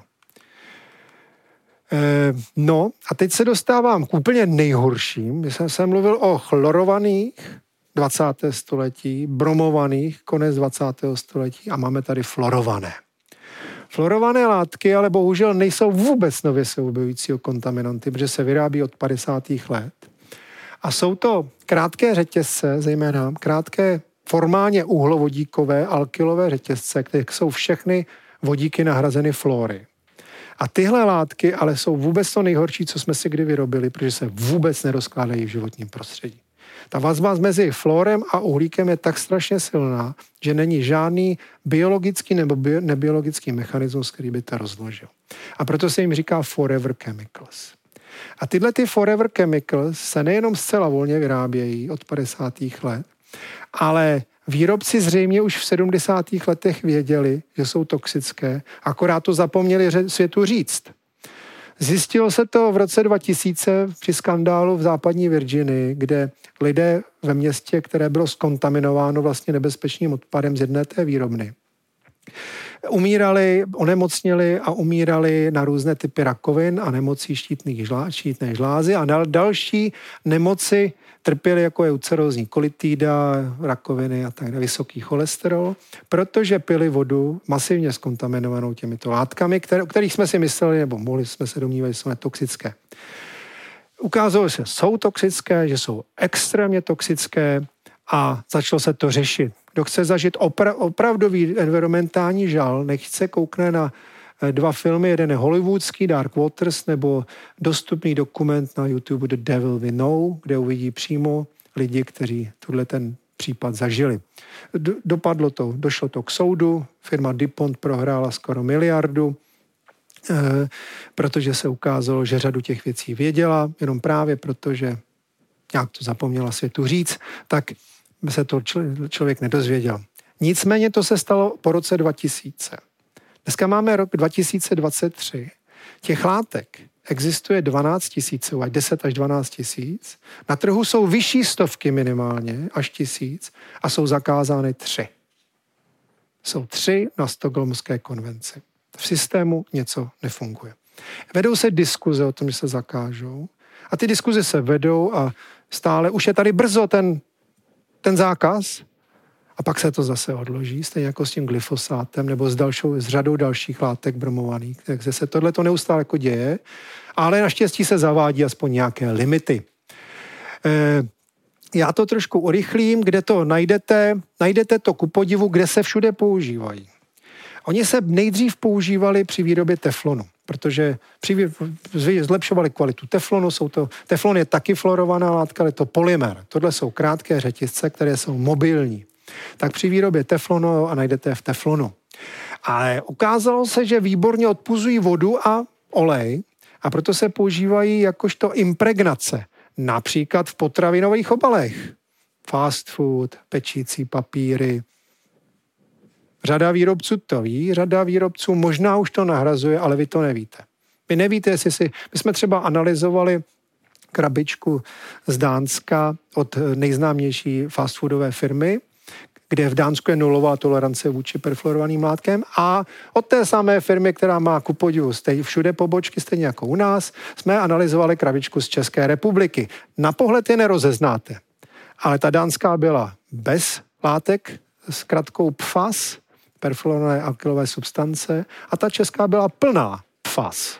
E, no a teď se dostávám k úplně nejhorším. Jsem, jsem mluvil o chlorovaných 20. století, bromovaných konec 20. století a máme tady florované. Florované látky ale bohužel nejsou vůbec nově se objevujícího kontaminanty, protože se vyrábí od 50. let. A jsou to krátké řetězce, zejména krátké formálně uhlovodíkové alkylové řetězce, které jsou všechny vodíky nahrazeny flory. A tyhle látky ale jsou vůbec to nejhorší, co jsme si kdy vyrobili, protože se vůbec nerozkládají v životním prostředí. Ta vazba mezi florem a uhlíkem je tak strašně silná, že není žádný biologický nebo bio, nebiologický mechanismus, který by to rozložil. A proto se jim říká forever chemicals. A tyhle ty forever chemicals se nejenom zcela volně vyrábějí od 50. let, ale výrobci zřejmě už v 70. letech věděli, že jsou toxické, akorát to zapomněli světu říct. Zjistilo se to v roce 2000 při skandálu v západní Virginii, kde lidé ve městě, které bylo skontaminováno vlastně nebezpečným odpadem z jedné té výrobny, umírali, onemocnili a umírali na různé typy rakovin a nemocí štítných žlá, štítné žlázy a na další nemoci trpěli jako je ucerózní kolitída, rakoviny a tak dále, vysoký cholesterol, protože pili vodu masivně skontaminovanou těmito látkami, které, o kterých jsme si mysleli, nebo mohli jsme se domnívat, že jsou toxické. Ukázalo se, že jsou toxické, že jsou extrémně toxické a začalo se to řešit. Kdo chce zažít opra- opravdový environmentální žal, nechce koukne na dva filmy, jeden je hollywoodský Dark Waters nebo dostupný dokument na YouTube The Devil We Know, kde uvidí přímo lidi, kteří tuhle ten případ zažili. Dopadlo to, došlo to k soudu, firma DuPont prohrála skoro miliardu, eh, protože se ukázalo, že řadu těch věcí věděla, jenom právě protože nějak to zapomněla světu říct, tak se to člověk nedozvěděl. Nicméně to se stalo po roce 2000. Dneska máme rok 2023. Těch látek existuje 12 tisíc, ať 10 až 12 tisíc. Na trhu jsou vyšší stovky minimálně, až tisíc, a jsou zakázány tři. Jsou tři na Stockholmské konvenci. V systému něco nefunguje. Vedou se diskuze o tom, že se zakážou. A ty diskuze se vedou a stále už je tady brzo ten ten zákaz a pak se to zase odloží, stejně jako s tím glyfosátem nebo s, dalšou, s řadou dalších látek bromovaných. Takže se tohle to neustále jako děje, ale naštěstí se zavádí aspoň nějaké limity. E, já to trošku urychlím, kde to najdete, najdete to ku podivu, kde se všude používají. Oni se nejdřív používali při výrobě teflonu protože zlepšovali kvalitu teflonu. Jsou to, teflon je taky fluorovaná látka, ale to polymer. Tohle jsou krátké řetězce, které jsou mobilní. Tak při výrobě teflonu a najdete v teflonu. Ale ukázalo se, že výborně odpuzují vodu a olej a proto se používají jakožto impregnace. Například v potravinových obalech. Fast food, pečící papíry, Řada výrobců to ví, řada výrobců možná už to nahrazuje, ale vy to nevíte. Vy nevíte, jestli si... My jsme třeba analyzovali krabičku z Dánska od nejznámější fast foodové firmy, kde v Dánsku je nulová tolerance vůči perfluorovaným látkem a od té samé firmy, která má ku podivu stejně všude pobočky, stejně jako u nás, jsme analyzovali krabičku z České republiky. Na pohled je nerozeznáte, ale ta dánská byla bez látek s kratkou PFAS perfluorované alkylové substance a ta česká byla plná PFAS.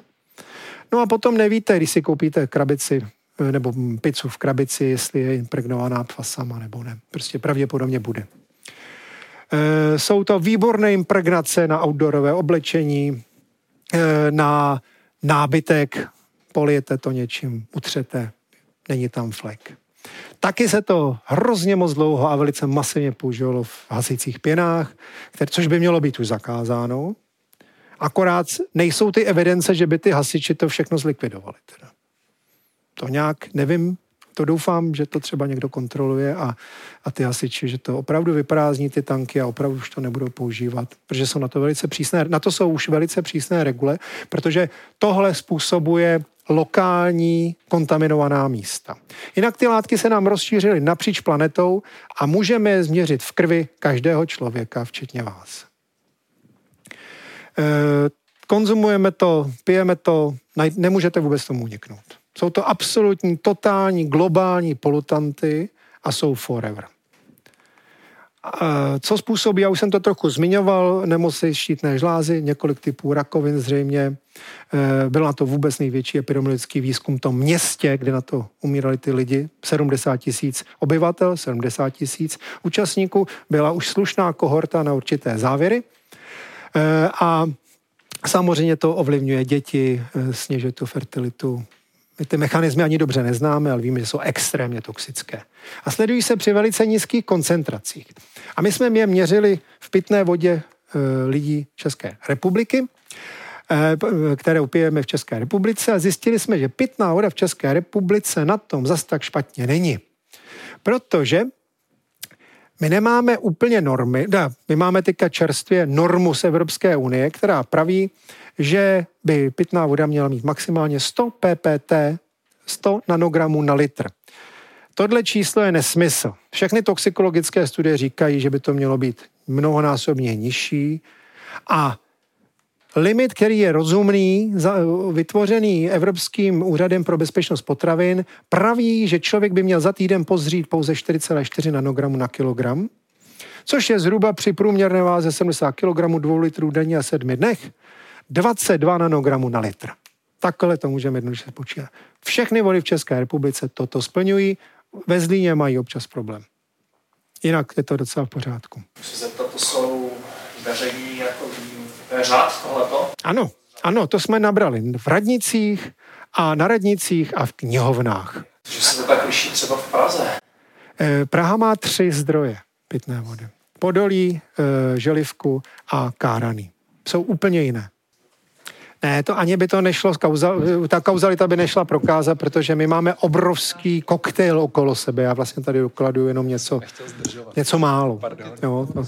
No a potom nevíte, když si koupíte krabici eh, nebo pizzu v krabici, jestli je impregnovaná PFASama nebo ne. Prostě pravděpodobně bude. E, jsou to výborné impregnace na outdoorové oblečení, e, na nábytek, polijete to něčím, utřete, není tam flek. Taky se to hrozně moc dlouho a velice masivně používalo v hasicích pěnách, které, což by mělo být už zakázáno. Akorát nejsou ty evidence, že by ty hasiči to všechno zlikvidovali. Teda. To nějak, nevím, to doufám, že to třeba někdo kontroluje a, a ty hasiči, že to opravdu vyprázdní ty tanky a opravdu už to nebudou používat, protože jsou na to velice přísné, na to jsou už velice přísné regule, protože tohle způsobuje lokální kontaminovaná místa. Jinak ty látky se nám rozšířily napříč planetou a můžeme je změřit v krvi každého člověka, včetně vás. E, konzumujeme to, pijeme to, nemůžete vůbec tomu uniknout. Jsou to absolutní, totální, globální polutanty a jsou forever. Co způsobí, já už jsem to trochu zmiňoval, nemoci štítné žlázy, několik typů rakovin zřejmě. E, byl na to vůbec největší epidemiologický výzkum v tom městě, kde na to umírali ty lidi. 70 tisíc obyvatel, 70 tisíc účastníků. Byla už slušná kohorta na určité závěry. E, a samozřejmě to ovlivňuje děti, e, snižuje tu fertilitu, my ty mechanismy ani dobře neznáme, ale víme, že jsou extrémně toxické. A sledují se při velice nízkých koncentracích. A my jsme je měřili v pitné vodě e, lidí České republiky, e, které upijeme v České republice a zjistili jsme, že pitná voda v České republice na tom zas tak špatně není. Protože my nemáme úplně normy, da, my máme teďka čerstvě normu z Evropské unie, která praví, že by pitná voda měla mít maximálně 100 ppt, 100 nanogramů na litr. Tohle číslo je nesmysl. Všechny toxikologické studie říkají, že by to mělo být mnohonásobně nižší a limit, který je rozumný, vytvořený Evropským úřadem pro bezpečnost potravin, praví, že člověk by měl za týden pozřít pouze 4,4 nanogramu na kilogram, což je zhruba při průměrné váze 70 kg 2 litrů denně a 7 dnech 22 nanogramů na litr. Takhle to můžeme jednoduše počítat. Všechny vody v České republice toto splňují, ve Zlíně mají občas problém. Jinak je to docela v pořádku.
Můžu zeptat, to jsou veřejní jako řád tohleto?
Ano, ano, to jsme nabrali v radnicích a na radnicích a v knihovnách.
Že se to tak liší třeba v Praze?
Eh, Praha má tři zdroje pitné vody. Podolí, eh, Želivku a Kárany. Jsou úplně jiné. Ne, to ani by to nešlo, ta kauzalita by nešla prokázat, protože my máme obrovský koktejl okolo sebe. Já vlastně tady dokladuju jenom něco, něco málo. Jo, to.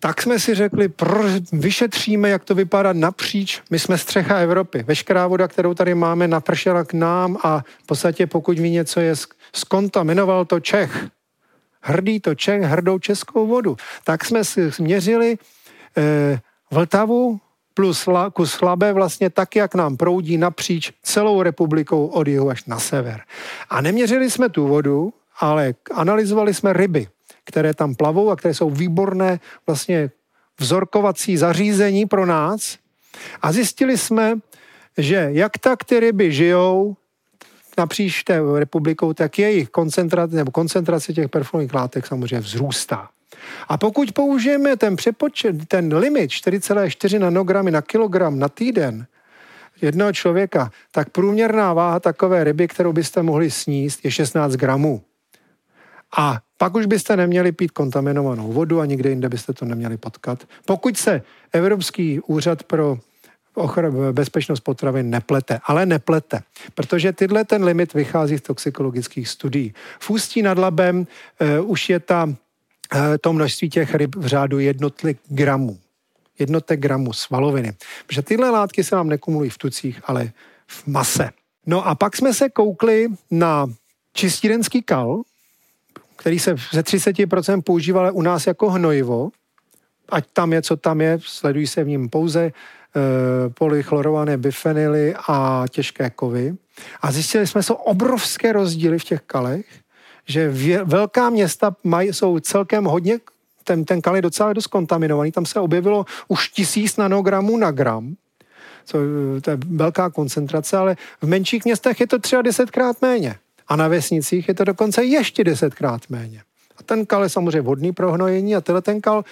Tak jsme si řekli, pro, vyšetříme, jak to vypadá napříč. My jsme střecha Evropy. Veškerá voda, kterou tady máme, napršela k nám a v podstatě pokud mi něco je skontaminoval to Čech. Hrdý to Čech, hrdou českou vodu. Tak jsme si změřili eh, Vltavu, plus kus chlabe vlastně tak, jak nám proudí napříč celou republikou od jihu až na sever. A neměřili jsme tu vodu, ale analyzovali jsme ryby, které tam plavou a které jsou výborné vlastně vzorkovací zařízení pro nás. A zjistili jsme, že jak tak ty ryby žijou napříč té republikou, tak jejich koncentrace nebo koncentrace těch perfluorních látek samozřejmě vzrůstá. A pokud použijeme ten přepočet, ten limit 4,4 nanogramy na kilogram na týden jednoho člověka, tak průměrná váha takové ryby, kterou byste mohli sníst, je 16 gramů. A pak už byste neměli pít kontaminovanou vodu a nikde jinde byste to neměli potkat. Pokud se Evropský úřad pro bezpečnost potravin neplete, ale neplete, protože tyhle ten limit vychází z toxikologických studií. V Ústí nad Labem uh, už je ta Eh, to množství těch ryb v řádu jednotek gramů. Jednotek gramů svaloviny. Protože tyhle látky se nám nekumulují v tucích, ale v mase. No a pak jsme se koukli na čistírenský kal, který se ze 30% používal u nás jako hnojivo, ať tam je, co tam je, sledují se v ním pouze e, polychlorované bifenily a těžké kovy. A zjistili jsme, jsou obrovské rozdíly v těch kalech že vě, velká města mají, jsou celkem hodně, ten, ten kal je docela dost kontaminovaný, tam se objevilo už tisíc nanogramů na gram, co, to je velká koncentrace, ale v menších městech je to třeba desetkrát méně. A na vesnicích je to dokonce ještě desetkrát méně. A ten kal je samozřejmě vhodný pro hnojení a tenhle ten kal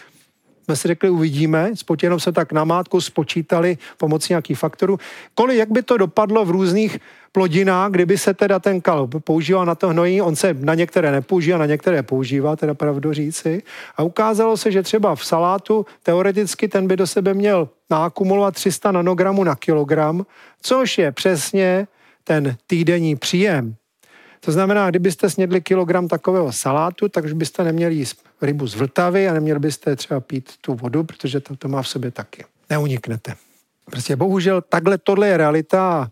jsme si řekli, uvidíme, jenom se tak namátku spočítali pomocí nějakých faktorů, kolik, jak by to dopadlo v různých plodinách, kdyby se teda ten kal používal na to hnojí, on se na některé nepoužívá, na některé používá, teda pravdu říci. A ukázalo se, že třeba v salátu teoreticky ten by do sebe měl nakumulovat 300 nanogramů na kilogram, což je přesně ten týdenní příjem. To znamená, kdybyste snědli kilogram takového salátu, tak už byste neměli jíst rybu z Vltavy a neměli byste třeba pít tu vodu, protože to, to má v sobě taky. Neuniknete. Prostě bohužel takhle tohle je realita a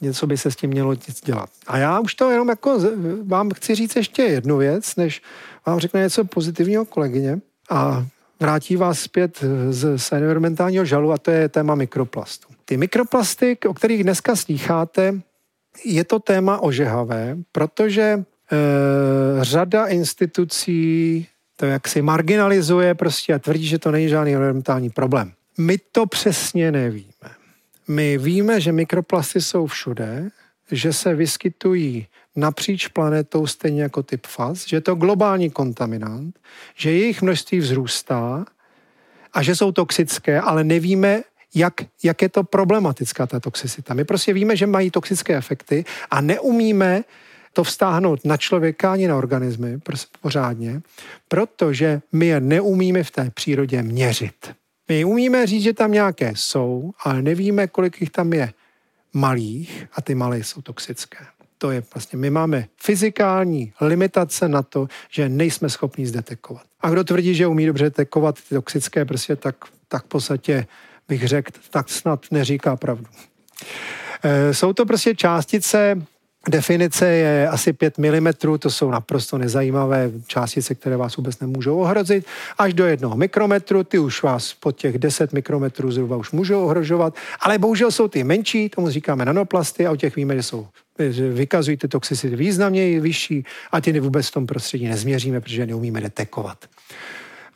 něco by se s tím mělo nic dělat. A já už to jenom jako vám chci říct ještě jednu věc, než vám řekne něco pozitivního kolegyně a vrátí vás zpět z, z environmentálního žalu a to je téma mikroplastu. Ty mikroplasty, o kterých dneska slycháte, je to téma ožehavé, protože e, řada institucí to jaksi marginalizuje prostě a tvrdí, že to není žádný environmentální problém. My to přesně nevíme. My víme, že mikroplasty jsou všude, že se vyskytují napříč planetou stejně jako typ FAS, že je to globální kontaminant, že jejich množství vzrůstá a že jsou toxické, ale nevíme, jak, jak je to problematická ta toxicita. My prostě víme, že mají toxické efekty a neumíme to vztáhnout na člověka ani na organismy pořádně, protože my je neumíme v té přírodě měřit. My umíme říct, že tam nějaké jsou, ale nevíme, kolik jich tam je malých a ty malé jsou toxické. To je vlastně, my máme fyzikální limitace na to, že nejsme schopni zdetekovat. A kdo tvrdí, že umí dobře detekovat ty toxické, prostě tak, tak v podstatě bych řekl, tak snad neříká pravdu. E, jsou to prostě částice Definice je asi 5 mm, to jsou naprosto nezajímavé částice, které vás vůbec nemůžou ohrozit. Až do jednoho mikrometru, ty už vás pod těch 10 mikrometrů zhruba už můžou ohrožovat, ale bohužel jsou ty menší, tomu říkáme nanoplasty a o těch víme, že jsou že vykazují ty toxicity významněji vyšší a ty vůbec v tom prostředí nezměříme, protože neumíme detekovat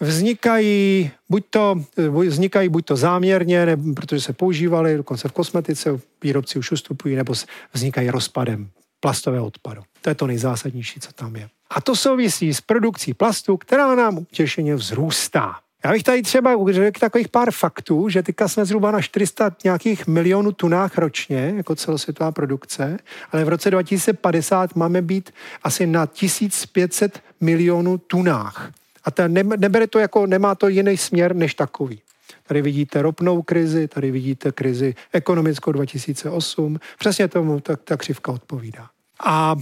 vznikají buď to, vznikají buď to záměrně, ne, protože se používaly, dokonce v kosmetice, výrobci už ustupují, nebo vznikají rozpadem plastového odpadu. To je to nejzásadnější, co tam je. A to souvisí s produkcí plastu, která nám utěšeně vzrůstá. Já bych tady třeba řekl takových pár faktů, že teďka jsme zhruba na 400 nějakých milionů tunách ročně, jako celosvětová produkce, ale v roce 2050 máme být asi na 1500 milionů tunách. A ta ne, nebere to jako, nemá to jiný směr než takový. Tady vidíte ropnou krizi, tady vidíte krizi ekonomickou 2008. Přesně tomu ta, ta křivka odpovídá. A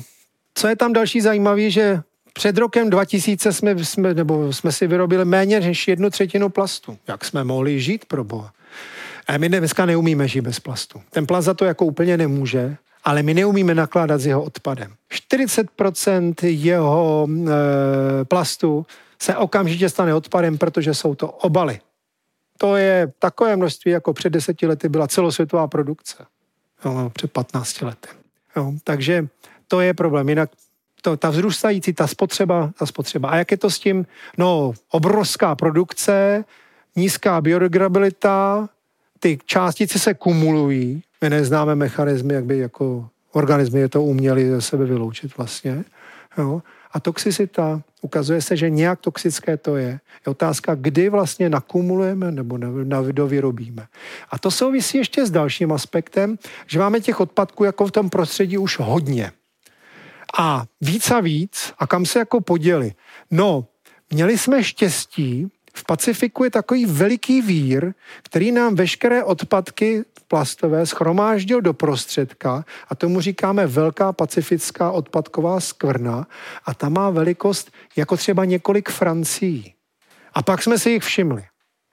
co je tam další zajímavé, že před rokem 2000 jsme, jsme, nebo jsme si vyrobili méně než jednu třetinu plastu. Jak jsme mohli žít pro boha? A my dneska neumíme žít bez plastu. Ten plast za to jako úplně nemůže, ale my neumíme nakládat s jeho odpadem. 40% jeho e, plastu se okamžitě stane odpadem, protože jsou to obaly. To je takové množství, jako před deseti lety byla celosvětová produkce. Jo, před 15 lety. Jo, takže to je problém. Jinak to, ta vzrůstající, ta spotřeba, ta spotřeba. A jak je to s tím? No, obrovská produkce, nízká biodegradabilita, ty částice se kumulují, my neznáme mechanizmy, jak by jako organismy je to uměli ze sebe vyloučit vlastně. Jo. A toxicita, ukazuje se, že nějak toxické to je. Je otázka, kdy vlastně nakumulujeme nebo dovyrobíme. A to souvisí ještě s dalším aspektem, že máme těch odpadků jako v tom prostředí už hodně. A víc a víc, a kam se jako poděli? No, měli jsme štěstí, v Pacifiku je takový veliký vír, který nám veškeré odpadky plastové schromáždil do prostředka a tomu říkáme velká pacifická odpadková skvrna a ta má velikost jako třeba několik Francií. A pak jsme si jich všimli.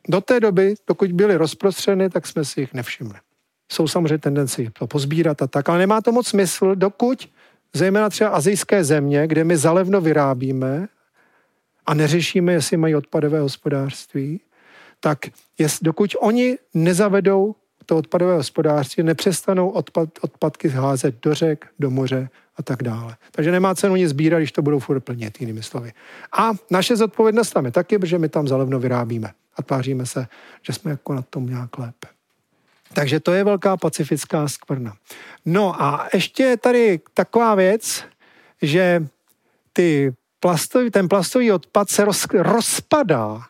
Do té doby, dokud byly rozprostřeny, tak jsme si jich nevšimli. Jsou samozřejmě tendenci to pozbírat a tak, ale nemá to moc smysl, dokud zejména třeba azijské země, kde my zalevno vyrábíme a neřešíme, jestli mají odpadové hospodářství, tak jest, dokud oni nezavedou to odpadové hospodářství, nepřestanou odpad, odpadky házet do řek, do moře a tak dále. Takže nemá cenu nic sbírat, když to budou furt plnit, jinými slovy. A naše zodpovědnost tam je taky, protože my tam zalevno vyrábíme a tváříme se, že jsme jako na tom nějak lépe. Takže to je velká pacifická skvrna. No a ještě je tady taková věc, že ty plastový, ten plastový odpad se roz, rozpadá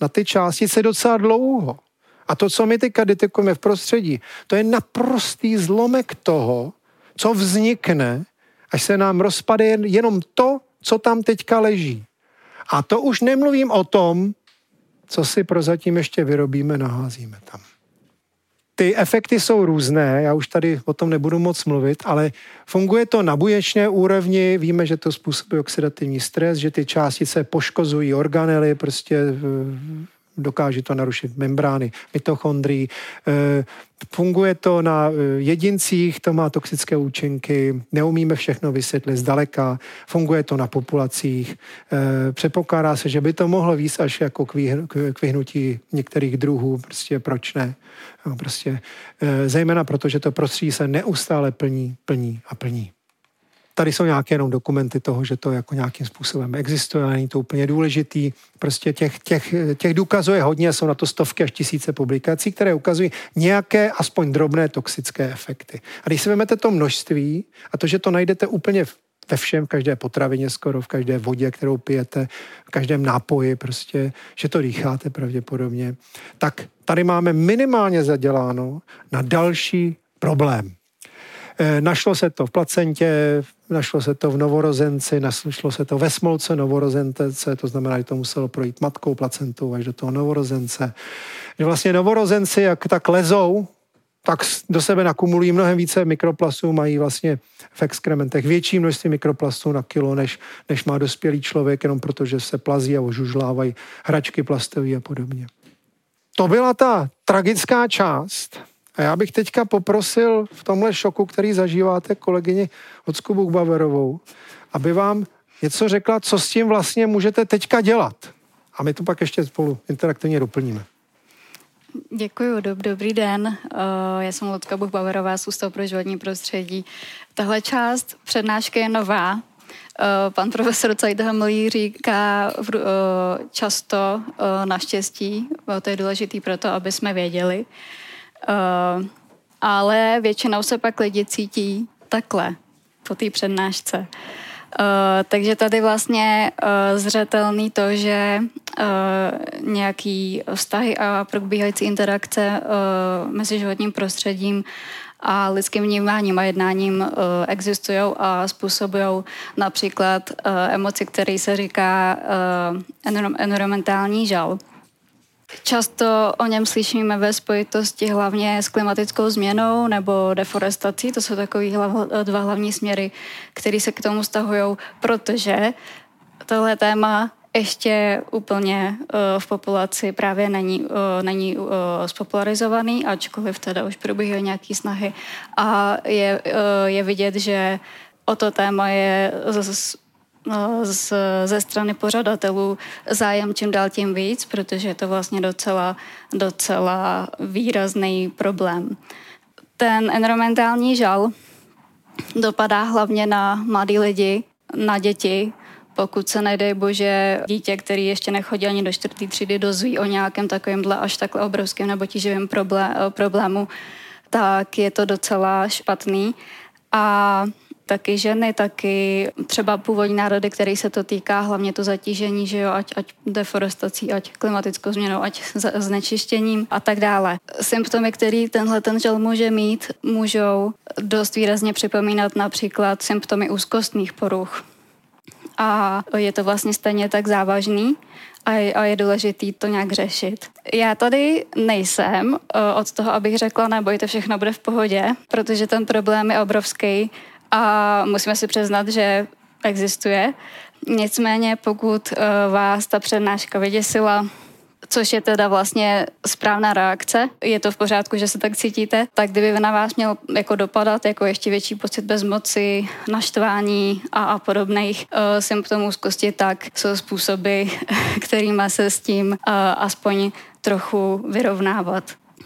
na ty částice docela dlouho. A to, co my teďka detekujeme v prostředí, to je naprostý zlomek toho, co vznikne, až se nám rozpade jenom to, co tam teďka leží. A to už nemluvím o tom, co si prozatím ještě vyrobíme, naházíme tam. Ty efekty jsou různé, já už tady o tom nebudu moc mluvit, ale funguje to na buječné úrovni, víme, že to způsobuje oxidativní stres, že ty částice poškozují organely, prostě dokáže to narušit membrány, mitochondrií. Eh, funguje to na eh, jedincích, to má toxické účinky, neumíme všechno vysvětlit zdaleka, funguje to na populacích. Předpokládá se, že by to mohlo víc až jako k vyhnutí některých druhů, prostě proč ne. No, prostě, zejména proto, že to prostředí se neustále plní, plní a plní tady jsou nějaké jenom dokumenty toho, že to jako nějakým způsobem existuje, není to úplně důležitý. Prostě těch, těch, těch důkazů je hodně, jsou na to stovky až tisíce publikací, které ukazují nějaké aspoň drobné toxické efekty. A když si vezmete to množství a to, že to najdete úplně ve všem, v každé potravině skoro, v každé vodě, kterou pijete, v každém nápoji prostě, že to dýcháte pravděpodobně, tak tady máme minimálně zaděláno na další problém. Eh, našlo se to v placentě, našlo se to v novorozenci, našlo se to ve smolce novorozence, to znamená, že to muselo projít matkou placentou až do toho novorozence. Že vlastně novorozenci, jak tak lezou, tak do sebe nakumulují mnohem více mikroplastů, mají vlastně v exkrementech větší množství mikroplastů na kilo, než, než má dospělý člověk, jenom protože se plazí a ožužlávají hračky plastové a podobně. To byla ta tragická část. A já bych teďka poprosil v tomhle šoku, který zažíváte kolegyni Hocku Bukbaverovou, aby vám něco řekla, co s tím vlastně můžete teďka dělat. A my to pak ještě spolu interaktivně doplníme.
Děkuji, dob, dobrý den. Uh, já jsem Lotka Buchbaverová z Ústavu pro životní prostředí. Tahle část přednášky je nová. Uh, pan profesor Cajdahamlý říká uh, často naštěstí, to je důležité pro to, aby jsme věděli, ale většinou se pak lidi cítí takhle po té přednášce. Uh, takže tady vlastně uh, zřetelný to, že uh, nějaký vztahy a probíhající interakce uh, mezi životním prostředím a lidským vnímáním a jednáním uh, existují a způsobují například uh, emoci, který se říká uh, environmentální žal. Často o něm slyšíme ve spojitosti hlavně s klimatickou změnou nebo deforestací. To jsou takové dva hlavní směry, které se k tomu stahují, protože tohle téma ještě úplně uh, v populaci právě není, uh, není uh, spopularizovaný, ačkoliv teda už probíhají nějaké snahy. A je, je vidět, že o to téma je z, z, ze strany pořadatelů zájem čím dál tím víc, protože je to vlastně docela, docela výrazný problém. Ten environmentální žal dopadá hlavně na mladí lidi, na děti, pokud se nedej bože dítě, který ještě nechodí ani do čtvrtý třídy, dozví o nějakém takovémhle až takhle obrovském nebo tíživém problému, tak je to docela špatný. A taky ženy, taky třeba původní národy, který se to týká, hlavně to zatížení, že jo, ať, ať deforestací, ať klimatickou změnou, ať znečištěním a tak dále. Symptomy, který tenhle ten žel může mít, můžou dost výrazně připomínat například symptomy úzkostných poruch. A je to vlastně stejně tak závažný, a je, a je důležitý to nějak řešit. Já tady nejsem eh, od toho, abych řekla, nebojte, všechno bude v pohodě, protože ten problém je obrovský a musíme si přiznat, že existuje. Nicméně, pokud uh, vás ta přednáška vyděsila, což je teda vlastně správná reakce, je to v pořádku, že se tak cítíte, tak kdyby na vás měl jako dopadat jako ještě větší pocit bezmoci, naštvání a, a podobných uh, symptomů úzkosti, tak jsou způsoby, *laughs* kterými se s tím uh, aspoň trochu vyrovnávat.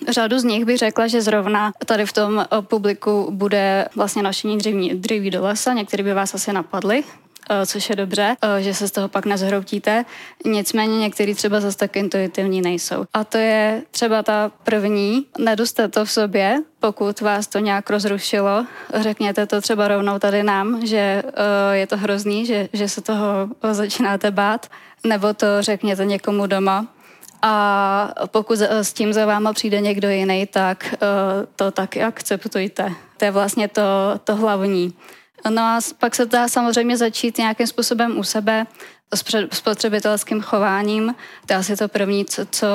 Řadu z nich bych řekla, že zrovna tady v tom eh, publiku bude vlastně nošení dříví, dříví do lesa. Někteří by vás asi napadli, eh, což je dobře, eh, že se z toho pak nezhroutíte. Nicméně některý třeba zase tak intuitivní nejsou. A to je třeba ta první, neduste to v sobě, pokud vás to nějak rozrušilo, řekněte to třeba rovnou tady nám, že je to hrozný, že, že se toho začínáte bát, nebo to řekněte někomu doma, a pokud s tím za váma přijde někdo jiný, tak eh, to taky akceptujte. To je vlastně to, to hlavní. No a pak se dá samozřejmě začít nějakým způsobem u sebe s spotřebitelským chováním. To je asi to první, co, co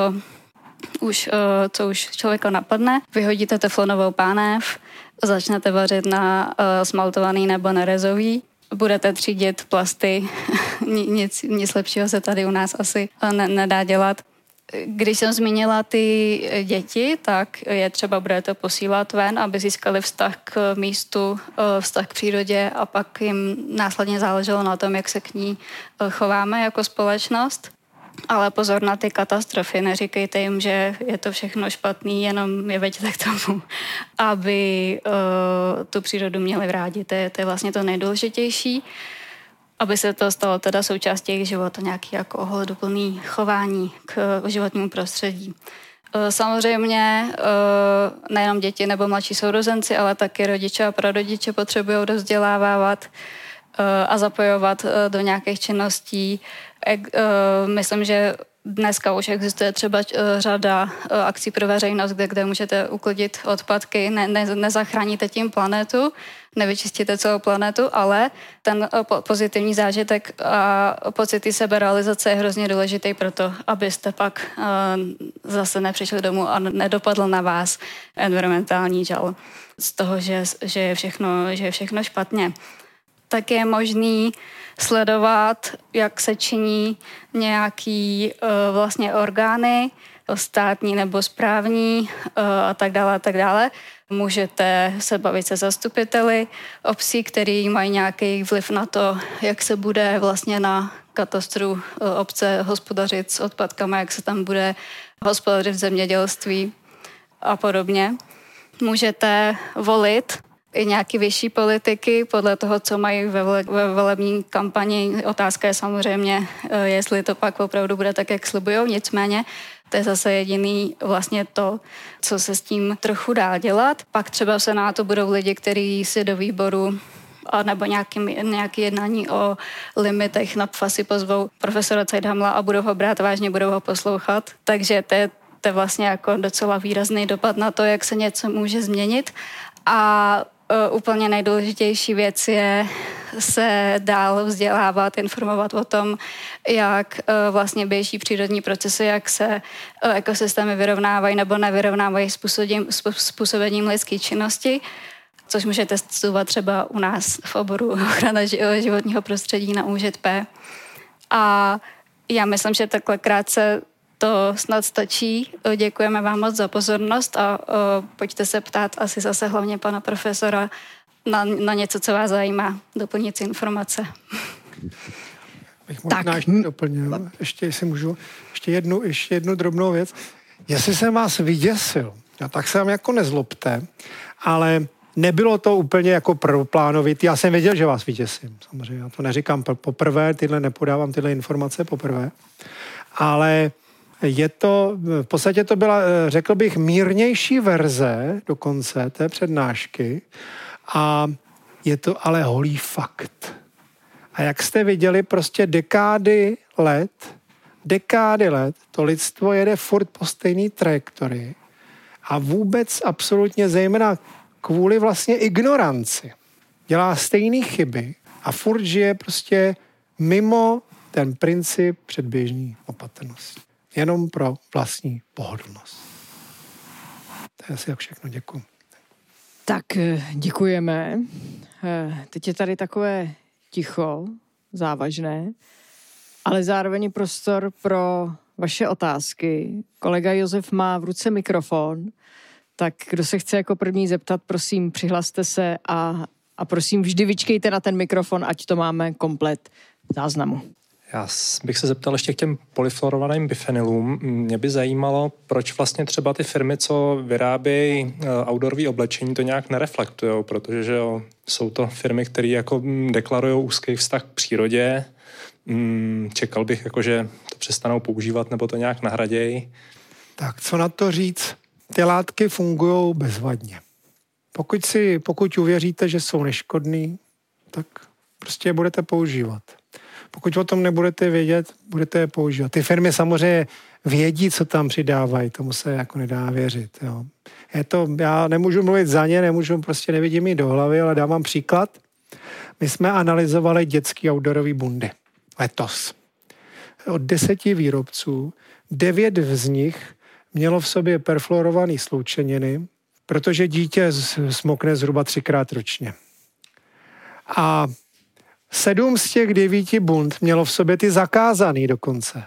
už, eh, co už člověka napadne. Vyhodíte teflonovou pánev, začnete vařit na uh, smaltovaný nebo nerezový, budete třídit plasty, *laughs* nic, nic lepšího se tady u nás asi ne, nedá dělat. Když jsem zmínila ty děti, tak je třeba budete posílat ven, aby získali vztah k místu, eh, vztah k přírodě a pak jim následně záleželo na tom, jak se k ní eh, chováme jako společnost. Ale pozor na ty katastrofy, neříkejte jim, že je to všechno špatný, jenom je veďte k tomu, *laughs* aby uh, tu přírodu měli rádi. To je, to je vlastně to nejdůležitější. Uh, aby se to stalo teda součástí jejich života, nějaký jako ohleduplný chování k životnímu prostředí. E, samozřejmě e, nejenom děti nebo mladší sourozenci, ale taky rodiče a prarodiče potřebují rozdělávat e, a zapojovat do nějakých činností. Myslím, že Dneska už existuje třeba řada akcí pro veřejnost, kde, kde můžete uklidit odpadky, ne, ne, nezachráníte tím planetu, nevyčistíte celou planetu, ale ten eh, pozitivní zážitek a pocity seberealizace je hrozně důležitý pro to, abyste pak eh, zase nepřišli domů a nedopadl na vás environmentální žal z toho, že, že, je, všechno, že je všechno špatně. Tak je možný sledovat, jak se činí nějaký uh, vlastně orgány státní nebo správní eh, a tak dále a tak dále. Můžete se bavit se zastupiteli obcí, který mají nějaký vliv na to, jak se bude vlastně na katastru eh, obce hospodařit s odpadkami, jak se tam bude hospodařit v zemědělství a podobně. Můžete volit i nějaký vyšší politiky podle toho, co mají ve, ve volební kampani. Otázka je samozřejmě, eh, jestli to pak opravdu bude tak, jak slibují. Nicméně to je zase jediný vlastně to, co se s tím trochu dá dělat. Pak třeba v Senátu budou lidi, kteří si do výboru a nebo nějaký, nějaký jednání o limitech na PFASy pozvou profesora Cejdhamla a budou ho brát vážně, budou ho poslouchat. Takže to je, to je vlastně jako docela výrazný dopad na to, jak se něco může změnit. A uh, úplně nejdůležitější věc je se dál vzdělávat, informovat o tom, jak uh, vlastně běží přírodní procesy, jak se uh, ekosystémy vyrovnávají nebo nevyrovnávají způsobením, způsobením lidské činnosti což můžete studovat třeba u nás v oboru *laughs* ochrana životního prostředí na UŽP. A já myslím, že takhle krátce to snad stačí. Děkujeme vám moc za pozornost a uh, pojďte se ptát asi zase hlavně pana profesora na, na něco, co vás zajímá, doplnit si informace.
Bych možná tak. ještě doplnil, ještě jestli můžu, ještě jednu, ještě jednu drobnou věc. Jestli jsem vás vyděsil, tak se vám jako nezlobte, ale nebylo to úplně jako prvoplánovitý. Já jsem věděl, že vás vyděsím, samozřejmě. Já to neříkám poprvé, tyhle nepodávám tyhle informace poprvé, ale je to, v podstatě to byla, řekl bych, mírnější verze dokonce té přednášky a je to ale holý fakt. A jak jste viděli, prostě dekády let, dekády let, to lidstvo jede furt po stejné trajektorii a vůbec absolutně zejména kvůli vlastně ignoranci dělá stejné chyby a furt žije prostě mimo ten princip předběžní opatrnosti jenom pro vlastní pohodlnost. To je asi všechno. Děkuji.
Tak eh, děkujeme. Eh, teď je tady takové ticho, závažné, ale zároveň prostor pro vaše otázky. Kolega Josef má v ruce mikrofon, tak kdo se chce jako první zeptat, prosím, přihlaste se a, a prosím, vždy vyčkejte na ten mikrofon, ať to máme komplet záznamu.
Já bych se zeptal ještě k těm polyfluorovaným bifenylům. Mě by zajímalo, proč vlastně třeba ty firmy, co vyrábějí eh, outdoorové oblečení, to nějak nereflektují, protože že jo, jsou to firmy, které jako mm, deklarují úzký vztah k přírodě. Mm, čekal bych, jako, že to přestanou používat nebo to nějak nahradějí.
Tak co na to říct? Ty látky fungují bezvadně. Pokud, si, pokud uvěříte, že jsou neškodný, tak prostě je budete používat. Pokud o tom nebudete vědět, budete je používat. Ty firmy samozřejmě vědí, co tam přidávají, tomu se jako nedá věřit. Jo. Je to, já nemůžu mluvit za ně, nemůžu, prostě nevidím jí do hlavy, ale dám vám příklad. My jsme analyzovali dětský outdoorový bundy letos. Od deseti výrobců, devět z nich mělo v sobě perfluorované sloučeniny, protože dítě smokne zhruba třikrát ročně. A Sedm z těch devíti bund mělo v sobě ty zakázaný dokonce.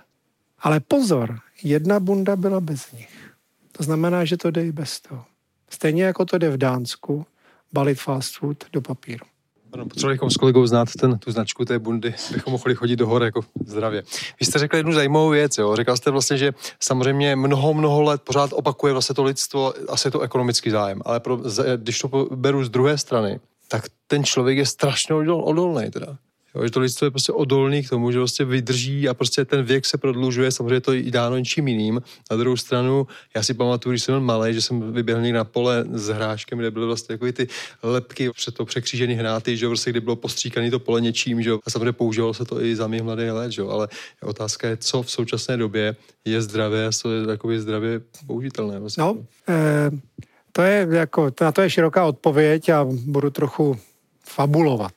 Ale pozor, jedna bunda byla bez nich. To znamená, že to jde i bez toho. Stejně jako to jde v Dánsku, balit fast food do papíru.
Ano, potřebovali bychom s kolegou znát ten, tu značku té bundy, bychom mohli chodit do hor jako zdravě. Vy jste řekl jednu zajímavou věc, jo. Řekl jste vlastně, že samozřejmě mnoho, mnoho let pořád opakuje vlastně to lidstvo, asi je to ekonomický zájem, ale pro, když to beru z druhé strany, tak ten člověk je strašně odolný teda. Jo, že to lidstvo je prostě odolný k tomu, že prostě vydrží a prostě ten věk se prodlužuje, samozřejmě to i dáno něčím jiným. Na druhou stranu, já si pamatuju, když jsem byl malý, že jsem vyběhl někde na pole s hráškem, kde byly vlastně jako ty lepky před to překřížený hnáty, že prostě, kdy bylo postříkaný to pole něčím, že a samozřejmě používalo se to i za mých mladých let, že ale otázka je, co v současné době je zdravé a co je zdravě použitelné. Vlastně.
No, eh, to je jako, na to je široká odpověď a budu trochu fabulovat.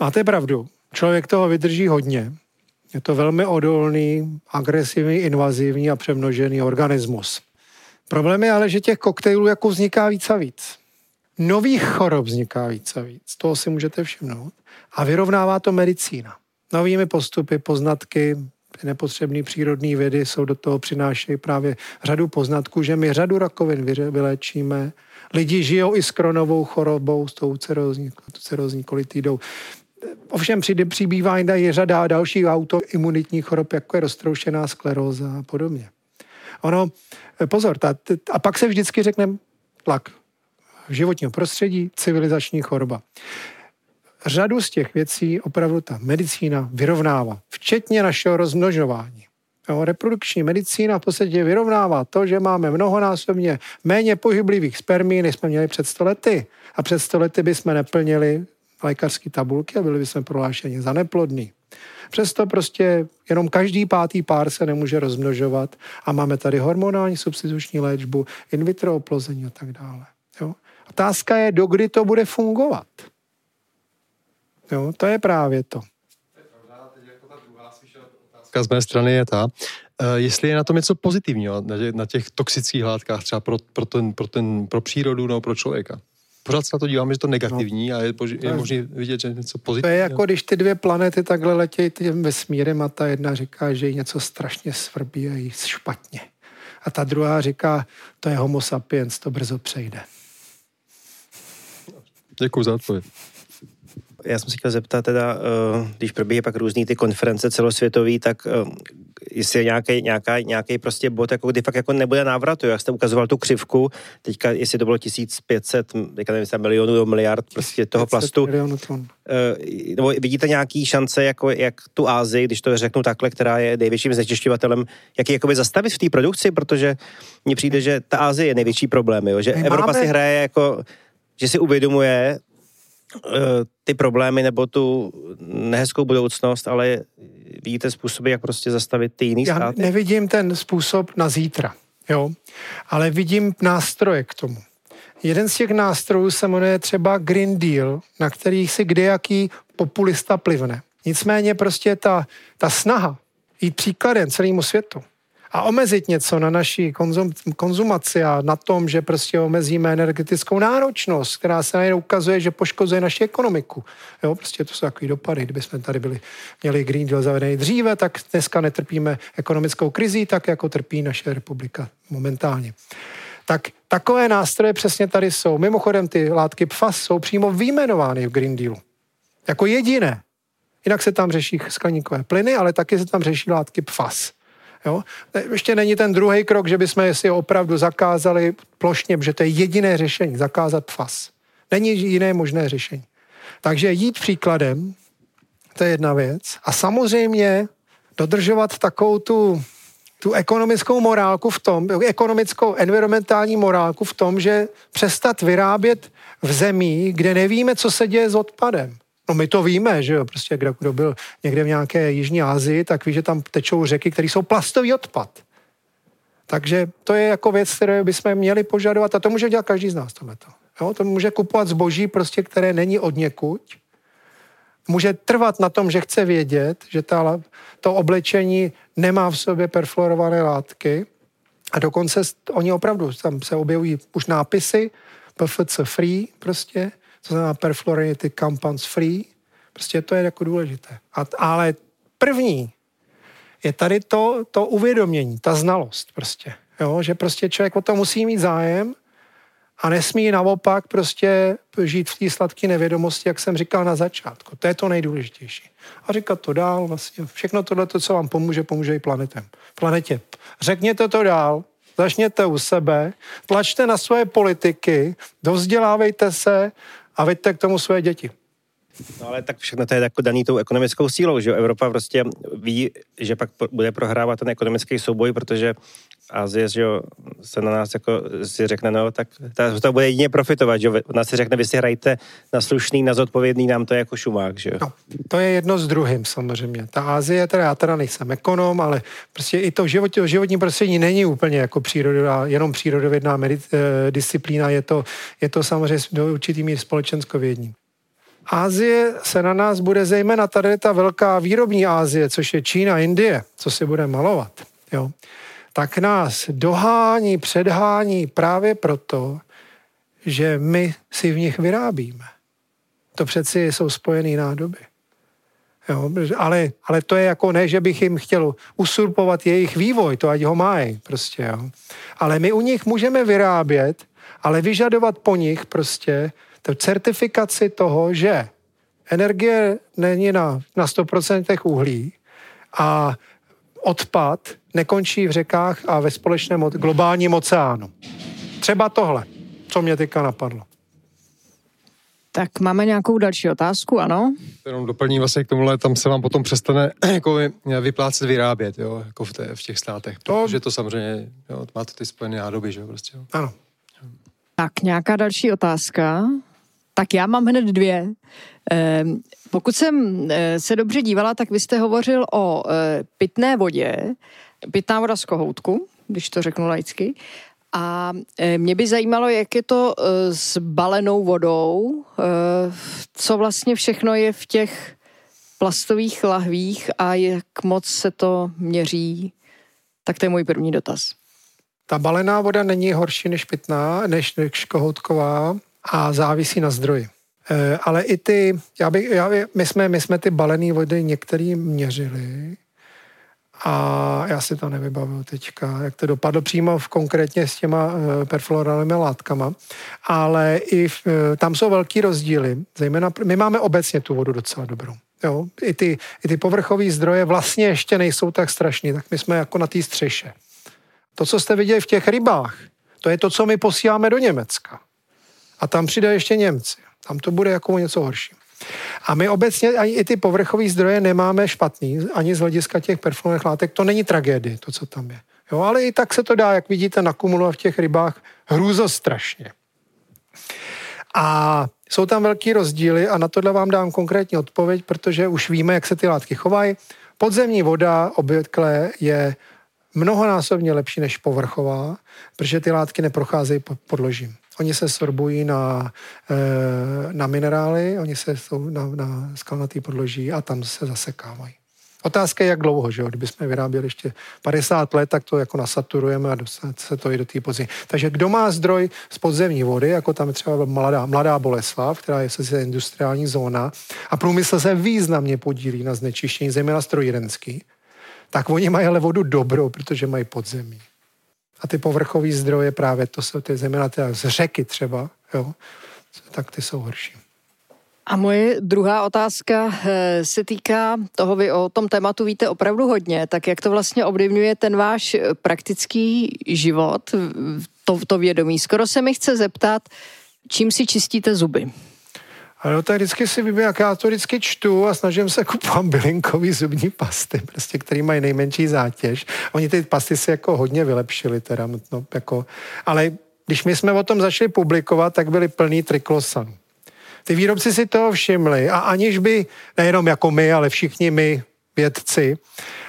Máte pravdu. Člověk toho vydrží hodně. Je to velmi odolný, agresivní, invazivní a přemnožený organismus. Problém je ale, že těch koktejlů jako vzniká víc a víc. Nových chorob vzniká víc a víc. Toho si můžete všimnout. A vyrovnává to medicína. Novými postupy, poznatky, ty nepotřebné přírodní vědy jsou do toho přinášejí právě řadu poznatků, že my řadu rakovin vyléčíme. Lidi žijou i s kronovou chorobou, s tou cerozní, kolitidou. Ovšem při přibývá i řada dalších autoimunitních chorob, jako je roztroušená skleróza a podobně. Ono, pozor, ta, a pak se vždycky řekne tlak životního prostředí, civilizační choroba řadu z těch věcí opravdu ta medicína vyrovnává, včetně našeho rozmnožování. Jo, reprodukční medicína v podstatě vyrovnává to, že máme mnohonásobně méně pohyblivých spermí, než jsme měli před stolety. A před stolety bychom neplnili lékařské tabulky a byli bychom prohlášeni za neplodný. Přesto prostě jenom každý pátý pár se nemůže rozmnožovat a máme tady hormonální substituční léčbu, in vitro oplození a tak dále. Jo? Otázka je, dokdy to bude fungovat. Jo, to je právě to.
z mé strany je ta, uh, jestli je na tom něco pozitivního, na, těch toxických látkách, třeba pro, pro, ten, pro, ten, pro přírodu nebo pro člověka. Pořád se na to díváme, že to negativní no. a je, je možné vidět, že něco pozitivního.
To je jako když ty dvě planety takhle letějí tím vesmírem a ta jedna říká, že jí něco strašně svrbí a jí špatně. A ta druhá říká, to je homo sapiens, to brzo přejde.
Děkuji za odpověď
já jsem si chtěl zeptat teda, eh, když probíhají pak různý ty konference celosvětový, tak eh, jestli je nějaký, nějaká, nějaký prostě bod, jako kdy fakt jako nebude návratu, jak jste ukazoval tu křivku, teďka, jestli to bylo 1500, teďka nevím, milionů do miliard prostě toho plastu. Eh, nebo vidíte nějaký šance, jako jak tu Ázii, když to řeknu takhle, která je největším znečišťovatelem, jak ji jakoby zastavit v té produkci, protože mně přijde, že ta Ázie je největší problém, jo? že My Evropa máme... si hraje jako že si uvědomuje, ty problémy nebo tu nehezkou budoucnost, ale vidíte způsoby, jak prostě zastavit ty jiný
Já
státy?
nevidím ten způsob na zítra, jo, ale vidím nástroje k tomu. Jeden z těch nástrojů se jmenuje třeba Green Deal, na který si kdejaký populista plivne. Nicméně prostě ta, ta snaha jít příkladem celému světu, a omezit něco na naší konzum, konzumaci a na tom, že prostě omezíme energetickou náročnost, která se najednou ukazuje, že poškozuje naši ekonomiku. Jo, prostě to jsou takové dopady. Kdyby jsme tady byli, měli Green Deal zavedený dříve, tak dneska netrpíme ekonomickou krizí, tak jako trpí naše republika momentálně. Tak takové nástroje přesně tady jsou. Mimochodem ty látky PFAS jsou přímo vyjmenovány v Green Dealu. Jako jediné. Jinak se tam řeší skleníkové plyny, ale taky se tam řeší látky PFAS. Jo? Ještě není ten druhý krok, že bychom si opravdu zakázali plošně, že to je jediné řešení, zakázat FAS. Není jiné možné řešení. Takže jít příkladem, to je jedna věc. A samozřejmě dodržovat takovou tu, tu ekonomickou morálku v tom, ekonomickou ekonomickou-environmentální morálku v tom, že přestat vyrábět v zemí, kde nevíme, co se děje s odpadem. No my to víme, že jo, prostě kdo, kdo byl někde v nějaké Jižní Asii, tak ví, že tam tečou řeky, které jsou plastový odpad. Takže to je jako věc, které bychom měli požadovat a to může dělat každý z nás tohleto. Jo, to může kupovat zboží, prostě, které není od někuď. Může trvat na tom, že chce vědět, že ta, to oblečení nemá v sobě perfluorované látky a dokonce oni opravdu, tam se objevují už nápisy, PFC free prostě, to znamená perfluorinated compounds free. Prostě to je jako důležité. A, ale první je tady to, to uvědomění, ta znalost prostě. Jo? Že prostě člověk o to musí mít zájem a nesmí naopak prostě žít v té sladké nevědomosti, jak jsem říkal na začátku. To je to nejdůležitější. A říkat to dál, vlastně všechno tohle, co vám pomůže, pomůže i planetem. Planetě. Řekněte to dál, začněte u sebe, tlačte na svoje politiky, dovzdělávejte se a veďte k tomu své děti.
No ale tak všechno to je jako daný tou ekonomickou sílou, že Evropa prostě ví, že pak bude prohrávat ten ekonomický souboj, protože Azie, že jo, se na nás jako si řekne, no, tak ta, to bude jedině profitovat, že jo, nás si řekne, vy si hrajte na slušný, na zodpovědný, nám to je jako šumák, že jo. No,
to je jedno s druhým samozřejmě. Ta Azie, teda já teda nejsem ekonom, ale prostě i to život, životní prostředí není úplně jako přírodová, jenom přírodovědná medit, eh, disciplína, je to, je to samozřejmě do určitý míry společenskovědní. Ázie se na nás bude zejména tady ta velká výrobní Ázie, což je Čína, Indie, co si bude malovat, jo, tak nás dohání, předhání právě proto, že my si v nich vyrábíme. To přeci jsou spojené nádoby. Jo, ale, ale to je jako ne, že bych jim chtěl usurpovat jejich vývoj, to ať ho mají prostě, jo. Ale my u nich můžeme vyrábět, ale vyžadovat po nich prostě to certifikaci toho, že energie není na, na 100% uhlí a odpad nekončí v řekách a ve společném globálním oceánu. Třeba tohle, co mě teďka napadlo.
Tak máme nějakou další otázku, ano?
Jenom doplním vlastně k tomuhle, tam se vám potom přestane *clears throat* jako vyplácet vyrábět, jo, jako v, té, v těch státech, to... protože to samozřejmě, jo, má to ty spojené nádoby, že jo, prostě. Jo.
Ano.
Tak nějaká další otázka? Tak já mám hned dvě. Eh, pokud jsem eh, se dobře dívala, tak vy jste hovořil o eh, pitné vodě, pitná voda z kohoutku, když to řeknu laicky, a e, mě by zajímalo, jak je to s balenou vodou, co vlastně všechno je v těch plastových lahvích a jak moc se to měří. Tak to je můj první dotaz.
Ta balená voda není horší než pitná, než, než kohoutková a závisí na zdroji. Ale i ty, já bych, já, my, jsme, my jsme ty balené vody některý měřili a já si to nevybavuju teďka, jak to dopadlo přímo v, konkrétně s těma eh, perfluorálními látkama, ale i v, eh, tam jsou velký rozdíly, zejména my máme obecně tu vodu docela dobrou. Jo, i ty, i ty povrchové zdroje vlastně ještě nejsou tak strašný, tak my jsme jako na té střeše. To, co jste viděli v těch rybách, to je to, co my posíláme do Německa. A tam přijde ještě Němci. Tam to bude jako něco horší. A my obecně ani i ty povrchové zdroje nemáme špatný, ani z hlediska těch perfluorovaných látek. To není tragédie, to, co tam je. Jo, ale i tak se to dá, jak vidíte, nakumulovat v těch rybách hrůzo strašně. A jsou tam velký rozdíly a na tohle vám dám konkrétní odpověď, protože už víme, jak se ty látky chovají. Podzemní voda obvykle je mnohonásobně lepší než povrchová, protože ty látky neprocházejí podložím. Oni se sorbují na, eh, na minerály, oni se jsou na, na skalnatý podloží a tam se zasekávají. Otázka je, jak dlouho, že jo? Kdybychom vyráběli ještě 50 let, tak to jako nasaturujeme a dostane se to i do té podzemí. Takže kdo má zdroj z podzemní vody, jako tam třeba mladá, mladá Boleslav, která je sice industriální zóna a průmysl se významně podílí na znečištění, zejména strojírenský, tak oni mají ale vodu dobrou, protože mají podzemí. A ty povrchové zdroje právě, to jsou ty zejména ty z řeky třeba, jo, tak ty jsou horší.
A moje druhá otázka eh, se týká toho, vy o tom tématu víte opravdu hodně, tak jak to vlastně ovlivňuje ten váš praktický život, to, to vědomí. Skoro se mi chce zeptat, čím si čistíte zuby?
Ano, tak vždycky si vybírám, jak já to vždycky čtu a snažím se kupovat bylinkový zubní pasty, prostě, který mají nejmenší zátěž. Oni ty pasty si jako hodně vylepšili teda, no, jako, ale když my jsme o tom začali publikovat, tak byly plný triklosan. Ty výrobci si toho všimli a aniž by, nejenom jako my, ale všichni my, vědci,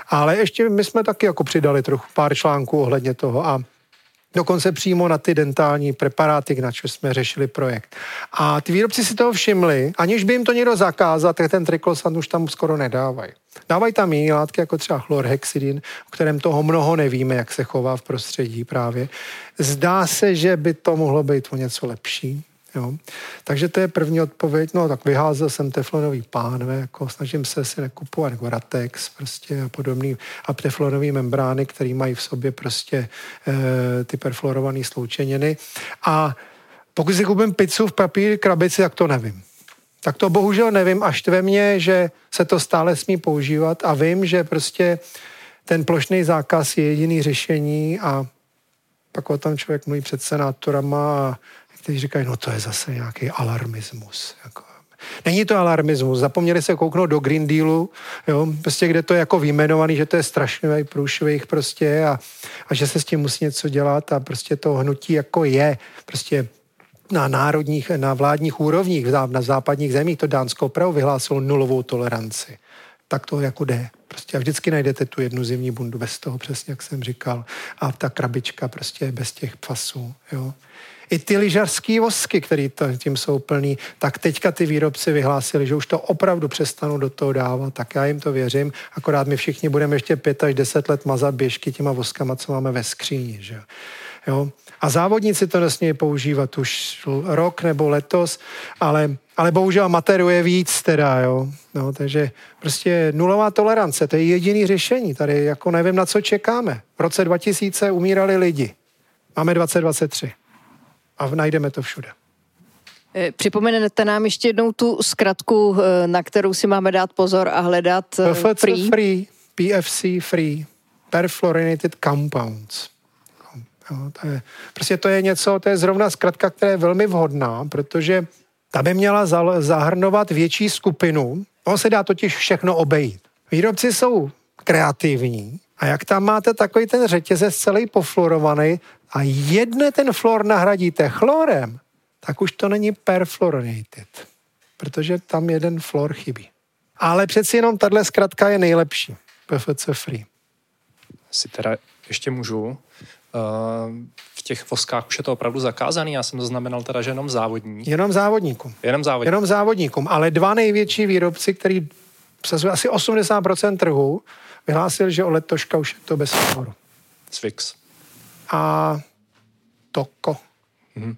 ale ještě my jsme taky jako přidali trochu pár článků ohledně toho a dokonce přímo na ty dentální preparáty, na co jsme řešili projekt. A ty výrobci si toho všimli, aniž by jim to někdo zakázal, tak ten triklosan už tam skoro nedávají. Dávají tam jiné látky, jako třeba chlorhexidin, o kterém toho mnoho nevíme, jak se chová v prostředí právě. Zdá se, že by to mohlo být o něco lepší. Jo. Takže to je první odpověď. No tak vyházel jsem teflonový pánve, jako snažím se si nekupovat jako Ratex prostě a podobný a teflonové membrány, které mají v sobě prostě e, ty perfluorované sloučeniny. A pokud si koupím pizzu v papír krabici, tak to nevím. Tak to bohužel nevím a štve mě, že se to stále smí používat a vím, že prostě ten plošný zákaz je jediný řešení a pak o tom člověk mluví před senátorama a kteří říkají, no to je zase nějaký alarmismus. Jako. Není to alarmismus, zapomněli se kouknout do Green Dealu, jo, prostě kde to je jako vyjmenovaný, že to je strašný průšvih prostě a, a že se s tím musí něco dělat a prostě to hnutí jako je, prostě na národních, na vládních úrovních, na západních zemích to Dánsko opravdu vyhlásilo nulovou toleranci. Tak to jako jde. Prostě a vždycky najdete tu jednu zimní bundu bez toho, přesně jak jsem říkal. A ta krabička prostě bez těch pasů. Jo i ty lyžařský vosky, které tím jsou plný, tak teďka ty výrobci vyhlásili, že už to opravdu přestanou do toho dávat, tak já jim to věřím, akorát my všichni budeme ještě pět až deset let mazat běžky těma voskama, co máme ve skříni, že Jo? A závodníci to nesmějí používat už rok nebo letos, ale, ale bohužel amatéru je víc teda, jo. No, takže prostě nulová tolerance, to je jediný řešení. Tady jako nevím, na co čekáme. V roce 2000 umírali lidi. Máme 2023. A najdeme to všude.
Eh, připomenete nám ještě jednou tu zkratku, eh, na kterou si máme dát pozor a hledat eh,
PFC free? free, PFC free, perfluorinated compounds. Jo, to je, prostě to je něco, to je zrovna zkratka, která je velmi vhodná, protože ta by měla zahrnovat větší skupinu. On se dá totiž všechno obejít. Výrobci jsou kreativní a jak tam máte takový ten řetězec celý pofluorovaný a jedne ten flor nahradíte chlorem, tak už to není perfluorinated, protože tam jeden flor chybí. Ale přeci jenom tahle zkratka je nejlepší. PFC free.
Si teda ještě můžu. Eh, v těch voskách už je to opravdu zakázaný. Já jsem to znamenal teda, že jenom závodní.
Jenom závodníkům.
Jenom závodníkům.
Jenom závodníkům. Ale dva největší výrobci, který přesuje asi 80% trhu, vyhlásil, že o letoška už je to bez fluoru.
Swix.
A Toko. Mm-hmm.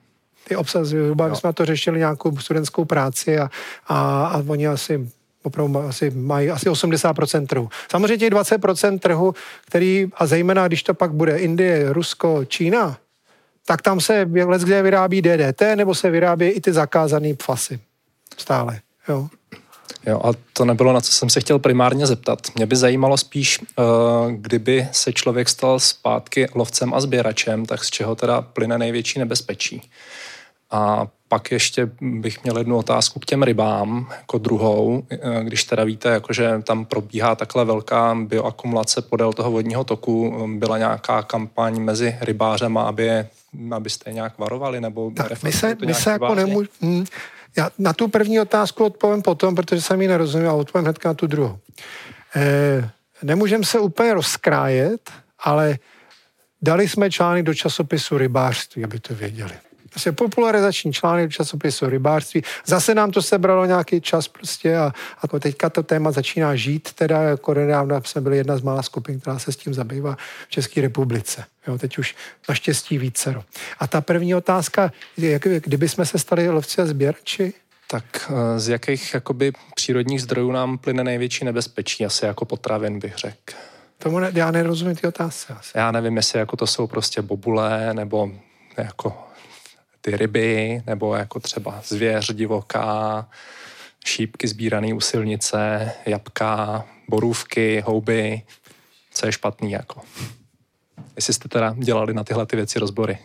Ty obsazují, zhruba jsme to řešili nějakou studentskou práci a, a, a oni asi opravdu asi mají asi 80% trhu. Samozřejmě těch 20% trhu, který, a zejména když to pak bude Indie, Rusko, Čína, tak tam se let kde vyrábí DDT, nebo se vyrábí i ty zakázané pfasy. Stále, jo.
Jo, a to nebylo, na co jsem se chtěl primárně zeptat. Mě by zajímalo spíš, uh, kdyby se člověk stal zpátky lovcem a sběračem, tak z čeho teda plyne největší nebezpečí. A pak ještě bych měl jednu otázku k těm rybám, jako druhou, eh, když teda víte, jako že tam probíhá takhle velká bioakumulace podél toho vodního toku, eh, byla nějaká kampaň mezi rybářem, aby je, abyste je nějak varovali, nebo
tak my se, my se jako nemůž, hm, já na tu první otázku odpovím potom, protože jsem ji nerozuměl a odpovím hnedka na tu druhou. E, nemůžeme se úplně rozkrájet, ale dali jsme článek do časopisu rybářství, aby to věděli prostě popularizační článek v časopisu rybářství. Zase nám to sebralo nějaký čas prostě a, a teďka to téma začíná žít, teda jako nedávno jsme byli jedna z mála skupin, která se s tím zabývá v České republice. Jo, teď už naštěstí vícero. A ta první otázka, jak, kdyby jsme se stali lovci a sběrači,
tak eh, z jakých jakoby, přírodních zdrojů nám plyne největší nebezpečí? Asi jako potravin bych řekl.
Tomu ne, já nerozumím ty otázky. Asi.
Já nevím, jestli jako to jsou prostě bobule nebo jako ty ryby, nebo jako třeba zvěř divoká, šípky sbírané u silnice, jabka, borůvky, houby, co je špatný jako. Jestli jste teda dělali na tyhle ty věci rozbory.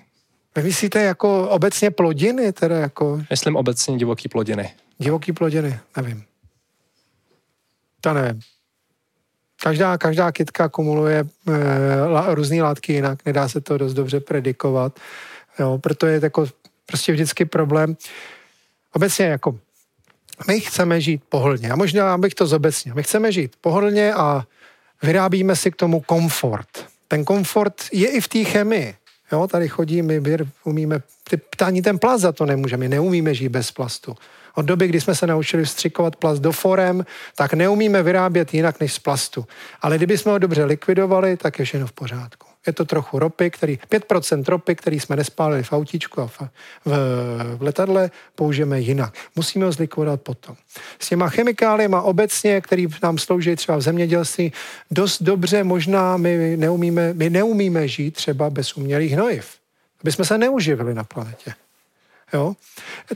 Myslíte jako obecně plodiny? Teda jako...
Myslím obecně divoký plodiny.
Divoký plodiny, nevím. To nevím. Každá, každá kytka kumuluje e, různé látky jinak, nedá se to dost dobře predikovat. Jo, proto je jako prostě vždycky problém. Obecně jako my chceme žít pohodlně. A možná bych to zobecnil. My chceme žít pohodlně a vyrábíme si k tomu komfort. Ten komfort je i v té chemii. Jo, tady chodí, my umíme, ty, ani ten plast za to nemůžeme, my neumíme žít bez plastu. Od doby, kdy jsme se naučili vstřikovat plast do forem, tak neumíme vyrábět jinak než z plastu. Ale kdyby jsme ho dobře likvidovali, tak je všechno v pořádku je to trochu ropy, který, 5% ropy, který jsme nespálili v autíčku a v, v, v letadle, použijeme jinak. Musíme ho zlikvidovat potom. S těma chemikáliemi obecně, který nám slouží třeba v zemědělství, dost dobře možná my neumíme, my neumíme žít třeba bez umělých hnojiv. Aby jsme se neuživili na planetě. Jo?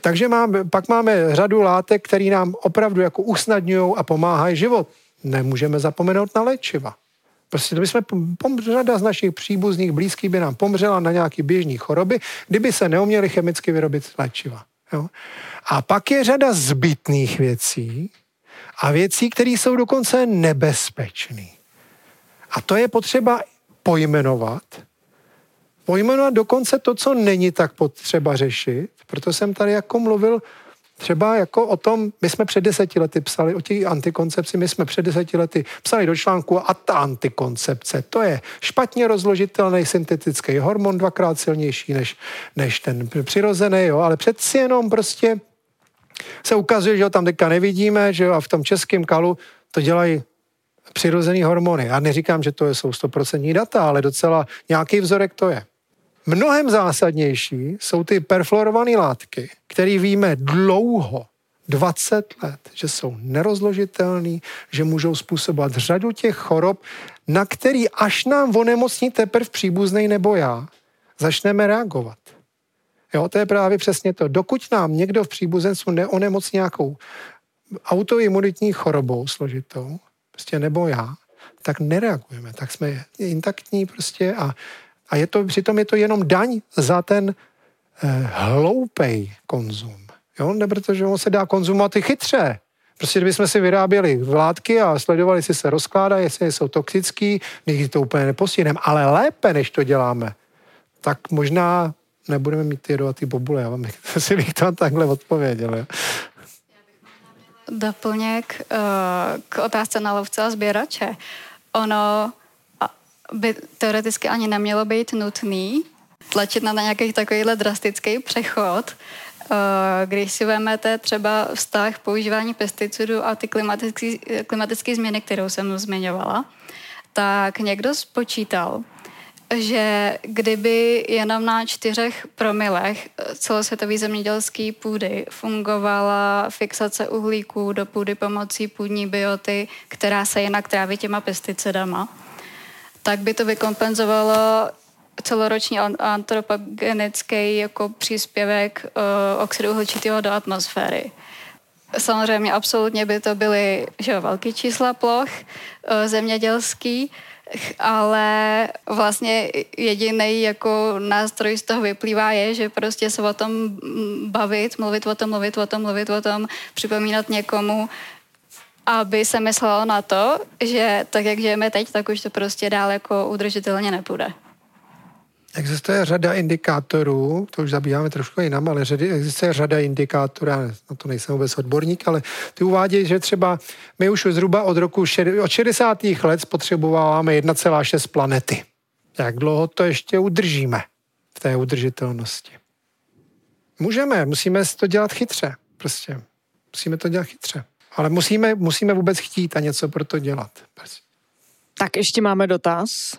Takže máme, pak máme řadu látek, které nám opravdu jako usnadňují a pomáhají život. Nemůžeme zapomenout na léčiva. Prostě by jsme, řada z našich příbuzných, blízkých by nám pomřela na nějaké běžné choroby, kdyby se neuměli chemicky vyrobit léčiva. Jo? A pak je řada zbytných věcí a věcí, které jsou dokonce nebezpečné. A to je potřeba pojmenovat. Pojmenovat dokonce to, co není tak potřeba řešit. Proto jsem tady jako mluvil Třeba jako o tom, my jsme před deseti lety psali o těch antikoncepci, my jsme před deseti lety psali do článku a ta antikoncepce, to je špatně rozložitelný syntetický hormon, dvakrát silnější než, než ten přirozený, jo, ale přeci jenom prostě se ukazuje, že ho tam teďka nevidíme, že jo, a v tom českém kalu to dělají přirozený hormony. Já neříkám, že to jsou stoprocentní data, ale docela nějaký vzorek to je. Mnohem zásadnější jsou ty perfluorované látky, které víme dlouho, 20 let, že jsou nerozložitelný, že můžou způsobovat řadu těch chorob, na který až nám onemocní teprve příbuzný nebo já, začneme reagovat. Jo, to je právě přesně to. Dokud nám někdo v příbuzenstvu neonemocní nějakou autoimunitní chorobou složitou, prostě nebo já, tak nereagujeme, tak jsme intaktní prostě a, a je to, přitom je to jenom daň za ten eh, hloupej konzum. Jo? Ne, protože on se dá konzumovat i chytře. Prostě kdybychom si vyráběli vládky a sledovali, jestli se rozkládá, jestli jsou toxický, nikdy to úplně nepostihneme, ale lépe, než to děláme, tak možná nebudeme mít ty jedovatý bobule. Já vám *laughs* si bych to takhle odpověděl. Jo?
Doplněk uh, k otázce na lovce a sběrače. Ono by teoreticky ani nemělo být nutný tlačit na nějaký takovýhle drastický přechod, Eh, když si vezmete třeba vztah používání pesticidů a ty klimatické změny, kterou jsem zmiňovala, tak někdo spočítal, že kdyby jenom na čtyřech promilech celosvětové zemědělské půdy fungovala fixace uhlíků do půdy pomocí půdní bioty, která se jinak tráví těma pesticidama, tak by to vykompenzovalo celoroční antropogenický jako příspěvek uh, oxidu uhličitého do atmosféry. Samozřejmě absolutně by to byly že velký čísla ploch uh, zemědělský, ale vlastně jediný jako nástroj z toho vyplývá je, že prostě se o tom bavit, mluvit o tom, mluvit o tom, mluvit o tom, připomínat někomu, aby se myslelo na to, že tak, jak žijeme teď, tak už to prostě dál jako udržitelně nepůjde.
Existuje řada indikátorů, to už zabýváme trošku jinam, ale řady, existuje řada indikátorů, já na to nejsem vůbec odborník, ale ty uvádějí, že třeba my už zhruba od roku od 60. let spotřebováváme 1,6 planety. Jak dlouho to ještě udržíme v té udržitelnosti? Můžeme, musíme to dělat chytře. Prostě musíme to dělat chytře. Ale musíme, musíme vůbec chtít a něco pro to dělat.
Tak ještě máme dotaz.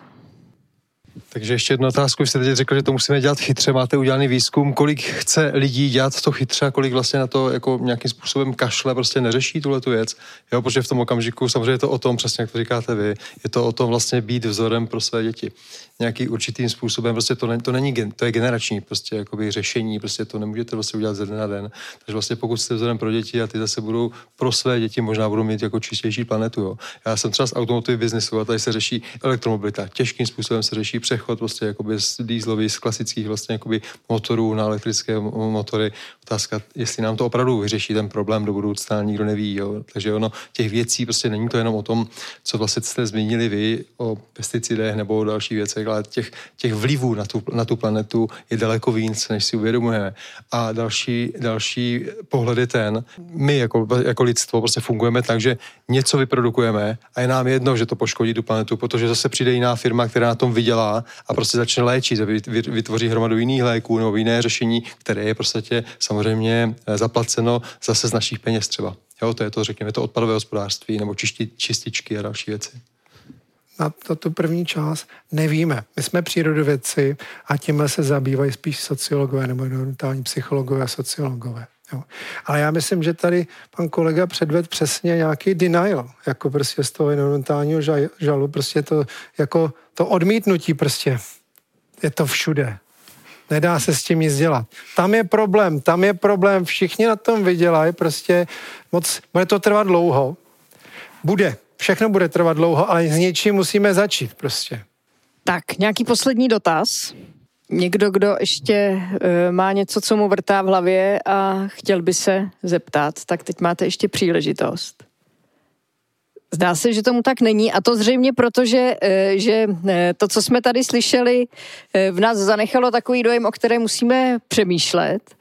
Takže ještě jednu otázku. Vy jste teď řekl, že to musíme dělat chytře. Máte udělaný výzkum, kolik chce lidí dělat to chytře a kolik vlastně na to jako nějakým způsobem kašle prostě neřeší tuhle tu věc. Jo, protože v tom okamžiku samozřejmě je to o tom, přesně jak to říkáte vy, je to o tom vlastně být vzorem pro své děti. Nějaký určitým způsobem, prostě to, ne, to není, to je generační prostě jakoby řešení, prostě to nemůžete vlastně udělat ze dne na den. Takže vlastně pokud jste vzorem pro děti a ty zase budou pro své děti, možná budou mít jako čistější planetu. Jo. Já jsem třeba z automotiv biznesu a tady se řeší elektromobilita. Těžkým způsobem se řeší přechod prostě jakoby z dýzlových, z klasických vlastně jakoby motorů na elektrické motory. Otázka, jestli nám to opravdu vyřeší ten problém do budoucna, nikdo neví. Jo. Takže ono, těch věcí prostě není to jenom o tom, co vlastně jste zmínili vy o pesticidech nebo o dalších věcech, ale těch, těch vlivů na tu, na tu planetu je daleko víc, než si uvědomujeme. A další, další pohled je ten, my jako, jako lidstvo prostě fungujeme tak, že něco vyprodukujeme a je nám jedno, že to poškodí tu planetu, protože zase přijde jiná firma, která na tom vydělá a prostě začne léčit, vytvoří hromadu jiných léků nebo jiné řešení, které je prostě samozřejmě eh, zaplaceno zase z našich peněz třeba. Jo, to je to, řekněme, to odpadové hospodářství nebo čisti, čističky a další věci
na to, tu první část nevíme. My jsme přírodovědci a tímhle se zabývají spíš sociologové nebo environmentální psychologové a sociologové. Jo. Ale já myslím, že tady pan kolega předved přesně nějaký denial, jako prostě z toho environmentálního žalu, prostě to, jako to odmítnutí prostě. Je to všude. Nedá se s tím nic dělat. Tam je problém, tam je problém, všichni na tom vydělají, prostě moc, bude to trvat dlouho. Bude, všechno bude trvat dlouho, ale s něčím musíme začít prostě.
Tak, nějaký poslední dotaz. Někdo, kdo ještě uh, má něco, co mu vrtá v hlavě a chtěl by se zeptat, tak teď máte ještě příležitost. Zdá se, že tomu tak není a to zřejmě proto, že, e, že e, to, co jsme tady slyšeli, v nás zanechalo takový dojem, o které musíme přemýšlet.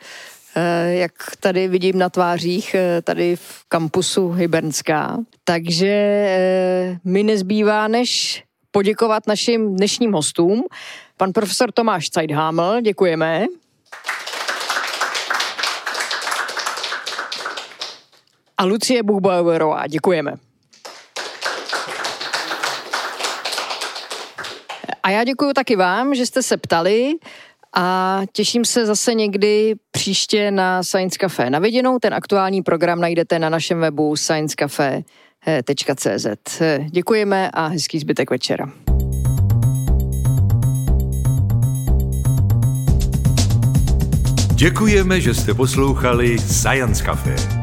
Jak tady vidím na tvářích, tady v kampusu Hybernská. Takže mi nezbývá, než poděkovat našim dnešním hostům. Pan profesor Tomáš Zeidhamel, děkujeme. A Lucie Buchbauerová, děkujeme. A já děkuji taky vám, že jste se ptali a těším se zase někdy příště na Science Café. Na viděnou ten aktuální program najdete na našem webu sciencecafe.cz. Děkujeme a hezký zbytek večera.
Děkujeme, že jste poslouchali Science Café.